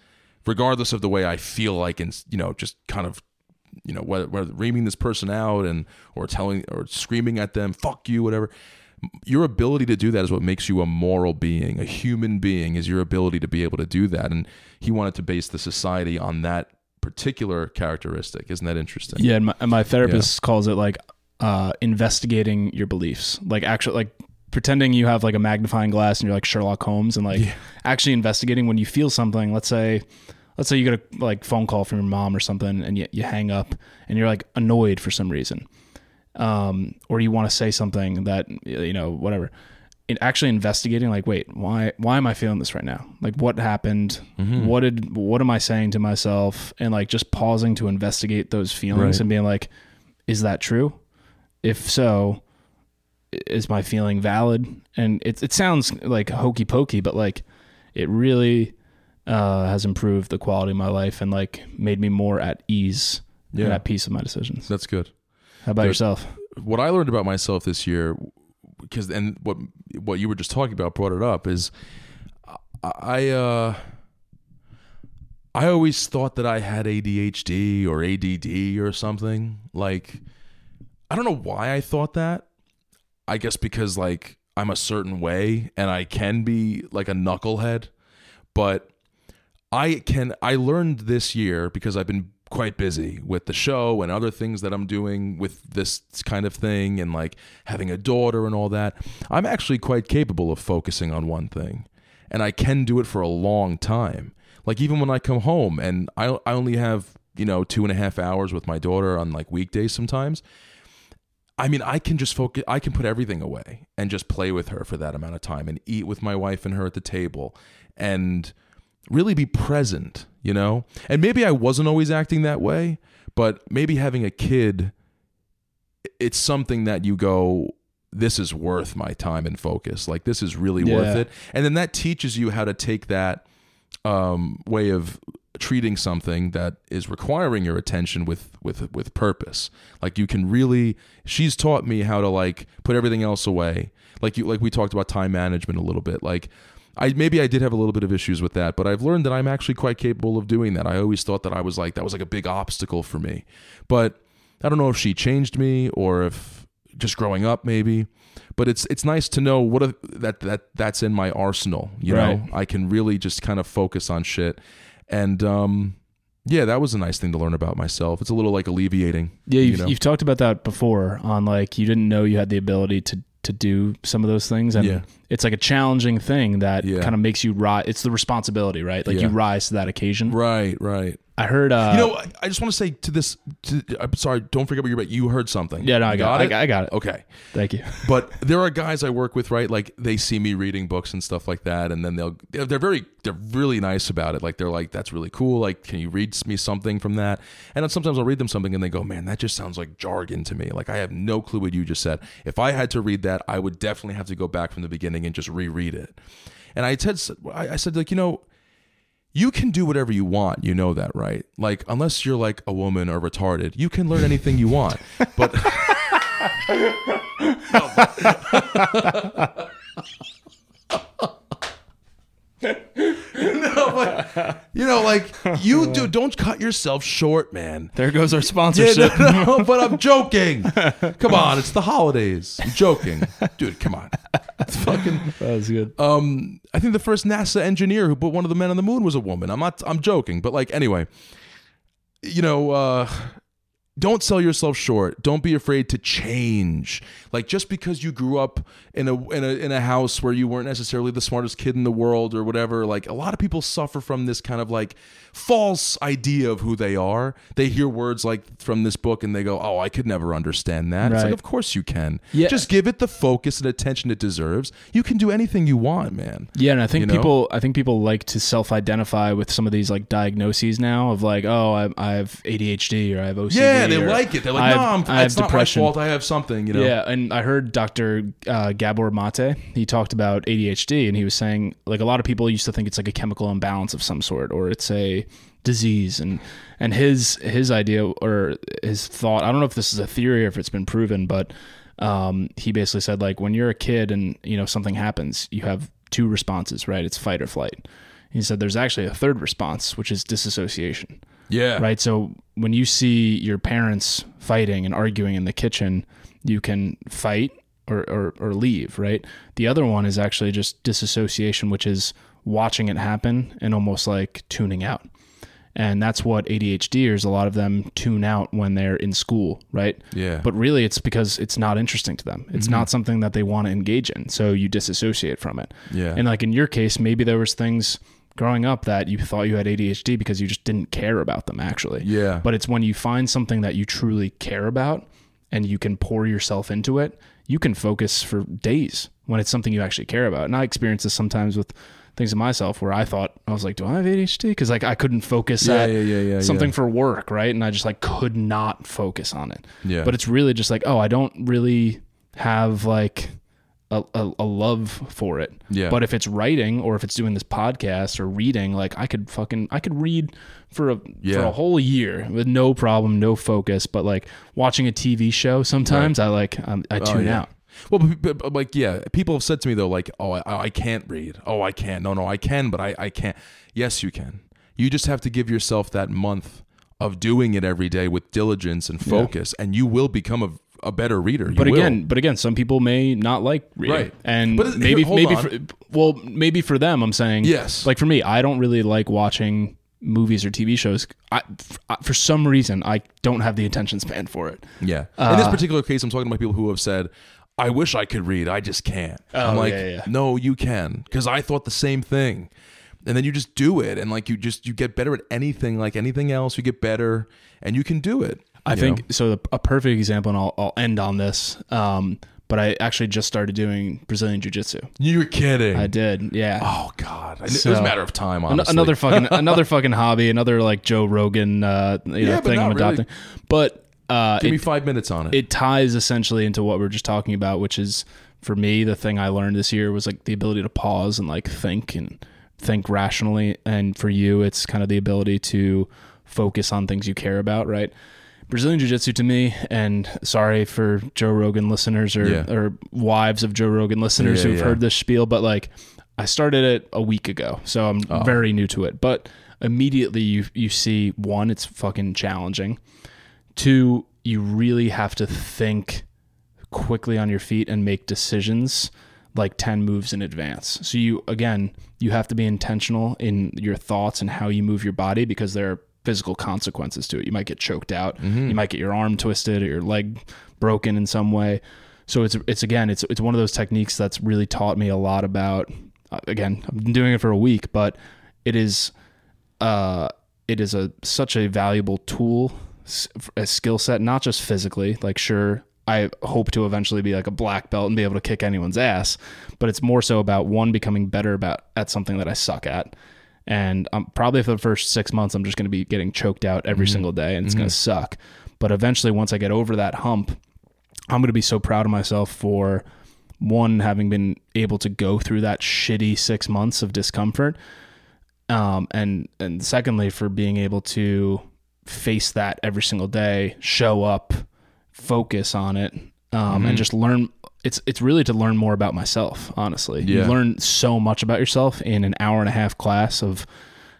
Speaker 3: regardless of the way I feel like, and you know, just kind of you know whether, whether reaming this person out and or telling or screaming at them fuck you whatever your ability to do that is what makes you a moral being. A human being is your ability to be able to do that. And he wanted to base the society on that particular characteristic. Isn't that interesting?
Speaker 2: Yeah, and my, my therapist calls it like uh, investigating your beliefs, like actually like pretending you have like a magnifying glass and you're like Sherlock Holmes, and like actually investigating when you feel something. Let's say, let's say you get a like phone call from your mom or something, and you you hang up and you're like annoyed for some reason, um, or you want to say something that you know whatever. In actually investigating, like, wait, why why am I feeling this right now? Like, what happened? What did what am I saying to myself? And like just pausing to investigate those feelings
Speaker 3: Right.
Speaker 2: and being like, is that true? If so, is my feeling valid? And it it sounds like hokey pokey, but like it really uh, has improved the quality of my life and like made me more at ease and
Speaker 3: Yeah.
Speaker 2: at peace with my decisions.
Speaker 3: that's good
Speaker 2: How about yourself?
Speaker 3: what I learned about myself this year, because and what what you were just talking about brought it up is, I uh, I always thought that I had ADHD or ADD or something. Like, I don't know why I thought that. I guess because like I'm a certain way and I can be like a knucklehead, but I can I learned this year because I've been quite busy with the show and other things that I'm doing with this kind of thing and like having a daughter and all that. I'm actually quite capable of focusing on one thing and I can do it for a long time. Like even when I come home and I I only have, you know, two and a half hours with my daughter on like weekdays sometimes. I mean, I can just focus, I can put everything away and just play with her for that amount of time and eat with my wife and her at the table and really be present, you know? And maybe I wasn't always acting that way, but maybe having a kid, it's something that you go, this is worth my time and focus. Like, this is really worth it. And then that teaches you how to take that um, way of treating something that is requiring your attention with with with purpose. Like you can really she's taught me how to like put everything else away. Like you like we talked about time management a little bit. Like I maybe I did have a little bit of issues with that, but I've learned that I'm actually quite capable of doing that. I always thought that I was like that was like a big obstacle for me. But I don't know if she changed me or if just growing up maybe. But it's it's nice to know what a, that that that's in my arsenal, you know. I can really just kind of focus on shit. And um yeah, that was a nice thing to learn about myself. It's a little like alleviating.
Speaker 2: Yeah, you've,
Speaker 3: you know?
Speaker 2: you've talked about that before on like you didn't know you had the ability to to do some of those things, and
Speaker 3: Yeah.
Speaker 2: it's like a challenging thing that
Speaker 3: Yeah.
Speaker 2: kind of makes you rise. It's the responsibility, right? Like
Speaker 3: Yeah.
Speaker 2: you rise to that occasion.
Speaker 3: Right, right.
Speaker 2: I heard. Uh,
Speaker 3: You know, I, I just want to say to this. To, I'm sorry. Don't forget what you're about. You heard something.
Speaker 2: yeah, no, I
Speaker 3: You
Speaker 2: got,
Speaker 3: it.
Speaker 2: I, I got it.
Speaker 3: Okay,
Speaker 2: Thank you. (laughs)
Speaker 3: but there are guys I work with, right? Like they see me reading books and stuff like that, and then they'll they're they're very they're really nice about it. Like they're like, "That's really cool. Like, can you read me something from that?" And then sometimes I'll read them something, and they go, "Man, that just sounds like jargon to me. Like I have no clue what you just said. If I had to read that, I would definitely have to go back from the beginning and just reread it." And I said, I said, like you know you can do whatever you want. You know that, right? Like, unless you're like a woman or retarded, you can learn anything you want. But no, (laughs) but (laughs) (laughs) (laughs) you know, like you do. Don't cut yourself short, man.
Speaker 2: There goes our
Speaker 3: Yeah,
Speaker 2: sponsorship.
Speaker 3: no, no, but I'm joking. Come on, it's the holidays. I'm joking, dude. Come on. It's fucking.
Speaker 2: that was good.
Speaker 3: Um, I think the first NASA engineer who put one of the men on the moon was a woman. I'm not. I'm joking, but like anyway, you know, uh, don't sell yourself short. Don't be afraid to change. Like just because you grew up in a in a in a house where you weren't necessarily the smartest kid in the world or whatever, like a lot of people suffer from this kind of like false idea of who they are. They hear words like from this book and they go, "Oh, I could never understand that." It's like, of course you can.
Speaker 2: Yeah.
Speaker 3: Just give it the focus and attention it deserves. You can do anything you want, man.
Speaker 2: Yeah, and I think
Speaker 3: You know?
Speaker 2: people, I think people like to self-identify with some of these like diagnoses now of like, oh, I, I have ADHD or I have OCD.
Speaker 3: Yeah, they
Speaker 2: or
Speaker 3: like it. They're like, no, I'm,
Speaker 2: I
Speaker 3: it's not my
Speaker 2: depression."
Speaker 3: fault. I have something, you know.
Speaker 2: Yeah, and I heard Dr. Uh, Gabor Mate. He talked about ADHD, and he was saying like a lot of people used to think it's like a chemical imbalance of some sort, or it's a disease. And and his his idea or his thought, I don't know if this is a theory or if it's been proven, but um, he basically said like when you're a kid and you know something happens, you have two responses, right? It's fight or flight. He said there's actually a third response, which is disassociation
Speaker 3: Yeah.
Speaker 2: right? So when you see your parents fighting and arguing in the kitchen, you can fight or, or, or leave, right? The other one is actually just disassociation, which is watching it happen and almost like tuning out. And that's what ADHDers, a lot of them tune out when they're in school, right?
Speaker 3: Yeah.
Speaker 2: But really, it's because it's not interesting to them. It's mm-hmm. not something that they want to engage in. So you disassociate from it.
Speaker 3: Yeah.
Speaker 2: And like in your case, maybe there was things growing up that you thought you had ADHD because you just didn't care about them actually.
Speaker 3: Yeah.
Speaker 2: But it's when you find something that you truly care about and you can pour yourself into it, you can focus for days when it's something you actually care about. And I experience this sometimes with things in myself where I thought I was like, do I have ADHD? Because like I couldn't focus
Speaker 3: Yeah,
Speaker 2: at
Speaker 3: yeah, yeah, yeah,
Speaker 2: something
Speaker 3: yeah.
Speaker 2: for work, right? And I just like could not focus on it.
Speaker 3: Yeah.
Speaker 2: But it's really just like, oh, I don't really have like a, a, a love for it.
Speaker 3: Yeah.
Speaker 2: But if it's writing or if it's doing this podcast or reading, like I could fucking I could read for a for a whole year with no problem, no focus. But like watching a TV show, sometimes I like um, I tune
Speaker 3: Oh, yeah.
Speaker 2: out.
Speaker 3: Well, but, but, but, like, yeah, people have said to me though, like, oh, I, I can't read. Oh, I can't. No, no, I can, but I, I can't. Yes, you can. You just have to give yourself that month of doing it every day with diligence and focus, and you will become a, a better reader. You
Speaker 2: But
Speaker 3: will.
Speaker 2: again, but again, some people may not like reading,
Speaker 3: Right.
Speaker 2: and
Speaker 3: But
Speaker 2: maybe
Speaker 3: here,
Speaker 2: maybe for, well maybe for them, I'm saying
Speaker 3: Yes.
Speaker 2: Like for me, I don't really like watching movies or TV shows. I, for some reason, I don't have the attention span for it.
Speaker 3: yeah. In this uh, particular case, I'm talking about people who have said, I wish I could read. I just can't. Oh, I'm
Speaker 2: Oh,
Speaker 3: like,
Speaker 2: yeah, yeah.
Speaker 3: no, you can. Because I thought the same thing. And then you just do it. And like, you just, you get better at anything, like anything else. You get better and you can do it.
Speaker 2: I think
Speaker 3: know?
Speaker 2: so. The, a perfect example, and I'll, I'll end on this. Um, but I actually just started doing Brazilian Jiu Jitsu.
Speaker 3: You're kidding.
Speaker 2: I did, yeah.
Speaker 3: Oh God! Kn- it was a matter of time. Honestly,
Speaker 2: another fucking (laughs) another fucking hobby, another like Joe Rogan, uh, you know,
Speaker 3: Yeah,
Speaker 2: thing I'm
Speaker 3: not really.
Speaker 2: adopting. But uh,
Speaker 3: Give
Speaker 2: it,
Speaker 3: me five minutes on it.
Speaker 2: it ties essentially into what we are just talking about, which is for me the thing I learned this year was like the ability to pause and like think and think rationally, and for you, it's kind of the ability to focus on things you care about, right? Brazilian Jiu Jitsu to me, and sorry for Joe Rogan listeners or,
Speaker 3: Yeah.
Speaker 2: or wives of Joe Rogan listeners
Speaker 3: Yeah,
Speaker 2: who've
Speaker 3: yeah.
Speaker 2: heard this spiel, but like I started it a week ago, so I'm
Speaker 3: Oh.
Speaker 2: very new to it. But immediately you you see one, it's fucking challenging. Two, you really have to think quickly on your feet and make decisions like 10 moves in advance. So you again, you have to be intentional in your thoughts and how you move your body because there are physical consequences to it. You might get choked out, you might get your arm twisted or your leg broken in some way. So it's it's again, it's it's one of those techniques that's really taught me a lot about uh, again, I've been doing it for a week, but it is uh, it is a such a valuable tool, a skill set, not just physically. Like, sure, I hope to eventually be like a black belt and be able to kick anyone's ass, but it's more so about one becoming better about at something that I suck at. And um, probably for the first six months, I'm just going to be getting choked out every single day, and it's going to suck. But eventually, once I get over that hump, I'm going to be so proud of myself for one having been able to go through that shitty six months of discomfort um, and and secondly for being able to face that every single day, show up, focus on it, um, and just learn. It's it's really to learn more about myself. Honestly,
Speaker 3: Yeah.
Speaker 2: you learn so much about yourself in an hour and a half class of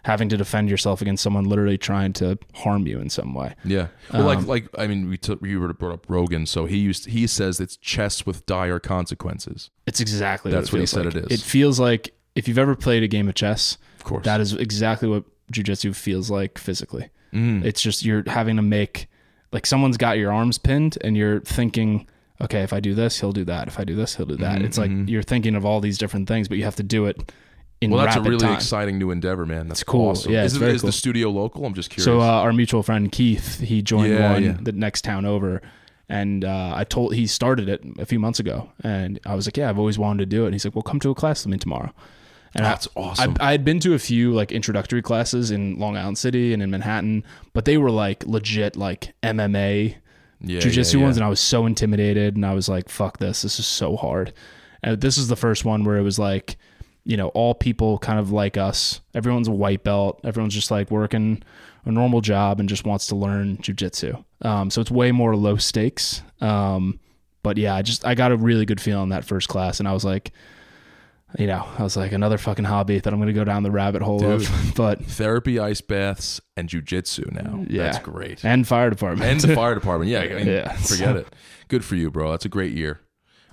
Speaker 2: having to defend yourself against someone literally trying to harm you in some way.
Speaker 3: Yeah. Well,
Speaker 2: Um,
Speaker 3: like like I mean, we took you were brought up Rogan, so he used he says it's chess with dire consequences.
Speaker 2: It's exactly
Speaker 3: That's
Speaker 2: what,
Speaker 3: what he said
Speaker 2: feels
Speaker 3: it
Speaker 2: like.
Speaker 3: is.
Speaker 2: It feels like if you've ever played a game of chess,
Speaker 3: Of course.
Speaker 2: that is exactly what jujitsu feels like physically.
Speaker 3: Mm.
Speaker 2: It's just you're having to make like someone's got your arms pinned and you're thinking, okay, if I do this, he'll do that. If I do this, he'll do that.
Speaker 3: Mhm,
Speaker 2: it's like you're thinking of all these different things, but you have to do it in
Speaker 3: well, that's a really
Speaker 2: time.
Speaker 3: exciting new endeavor, man. That's
Speaker 2: cool.
Speaker 3: Awesome.
Speaker 2: Yeah,
Speaker 3: is,
Speaker 2: it's
Speaker 3: it- is
Speaker 2: cool.
Speaker 3: the studio local? I'm just curious.
Speaker 2: So uh, our mutual friend Keith, he joined
Speaker 3: Yeah,
Speaker 2: one
Speaker 3: yeah.
Speaker 2: the next town over, and uh, I told he started it a few months ago, and I was like, yeah, I've always wanted to do it. And he's like, well, come to a class with me tomorrow. And I-
Speaker 3: that's awesome.
Speaker 2: I, I had been to a few like introductory classes in Long Island City and in Manhattan, but they were like legit like MMA
Speaker 3: yeah,
Speaker 2: jujitsu
Speaker 3: yeah, yeah.
Speaker 2: ones, and I was so intimidated, and I was like, "Fuck this! This is so hard." And this is the first one where it was like, you know, all people kind of like us. Everyone's a white belt. Everyone's just like working a normal job and just wants to learn jujitsu. Um, so it's way more low stakes. Um, but yeah, I just I got a really good feeling that first class, and I was like, you know, I was like another fucking hobby that I'm gonna go down the rabbit hole of. (laughs) But
Speaker 3: Therapy, ice baths, and jujitsu now.
Speaker 2: Yeah.
Speaker 3: That's great.
Speaker 2: and fire department
Speaker 3: And the (laughs) fire department. Yeah, I mean,
Speaker 2: Yeah.
Speaker 3: forget it. Good for you, bro. That's a great year.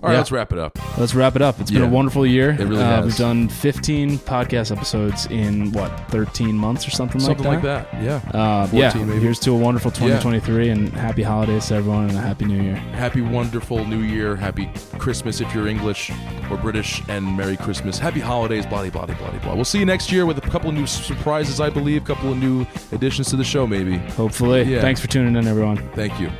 Speaker 3: All right,
Speaker 2: Yeah.
Speaker 3: let's wrap it up.
Speaker 2: Let's wrap it up. It's been a wonderful year.
Speaker 3: It really
Speaker 2: uh,
Speaker 3: has.
Speaker 2: We've done 15 podcast episodes in what 13 months or something,
Speaker 3: Something
Speaker 2: like that.
Speaker 3: Something like that. Yeah.
Speaker 2: Uh,
Speaker 3: 14
Speaker 2: yeah.
Speaker 3: maybe.
Speaker 2: Here's to a wonderful 2023 and happy holidays to everyone and a happy New Year.
Speaker 3: Happy, wonderful New Year. Happy Christmas if you're English or British, and Merry Christmas. Happy holidays, blah, blah, blah, blah, blah. We'll see you next year with a couple of new surprises, I believe, a couple of new additions to the show, maybe.
Speaker 2: Hopefully.
Speaker 3: Yeah.
Speaker 2: Thanks for tuning in, everyone.
Speaker 3: Thank you.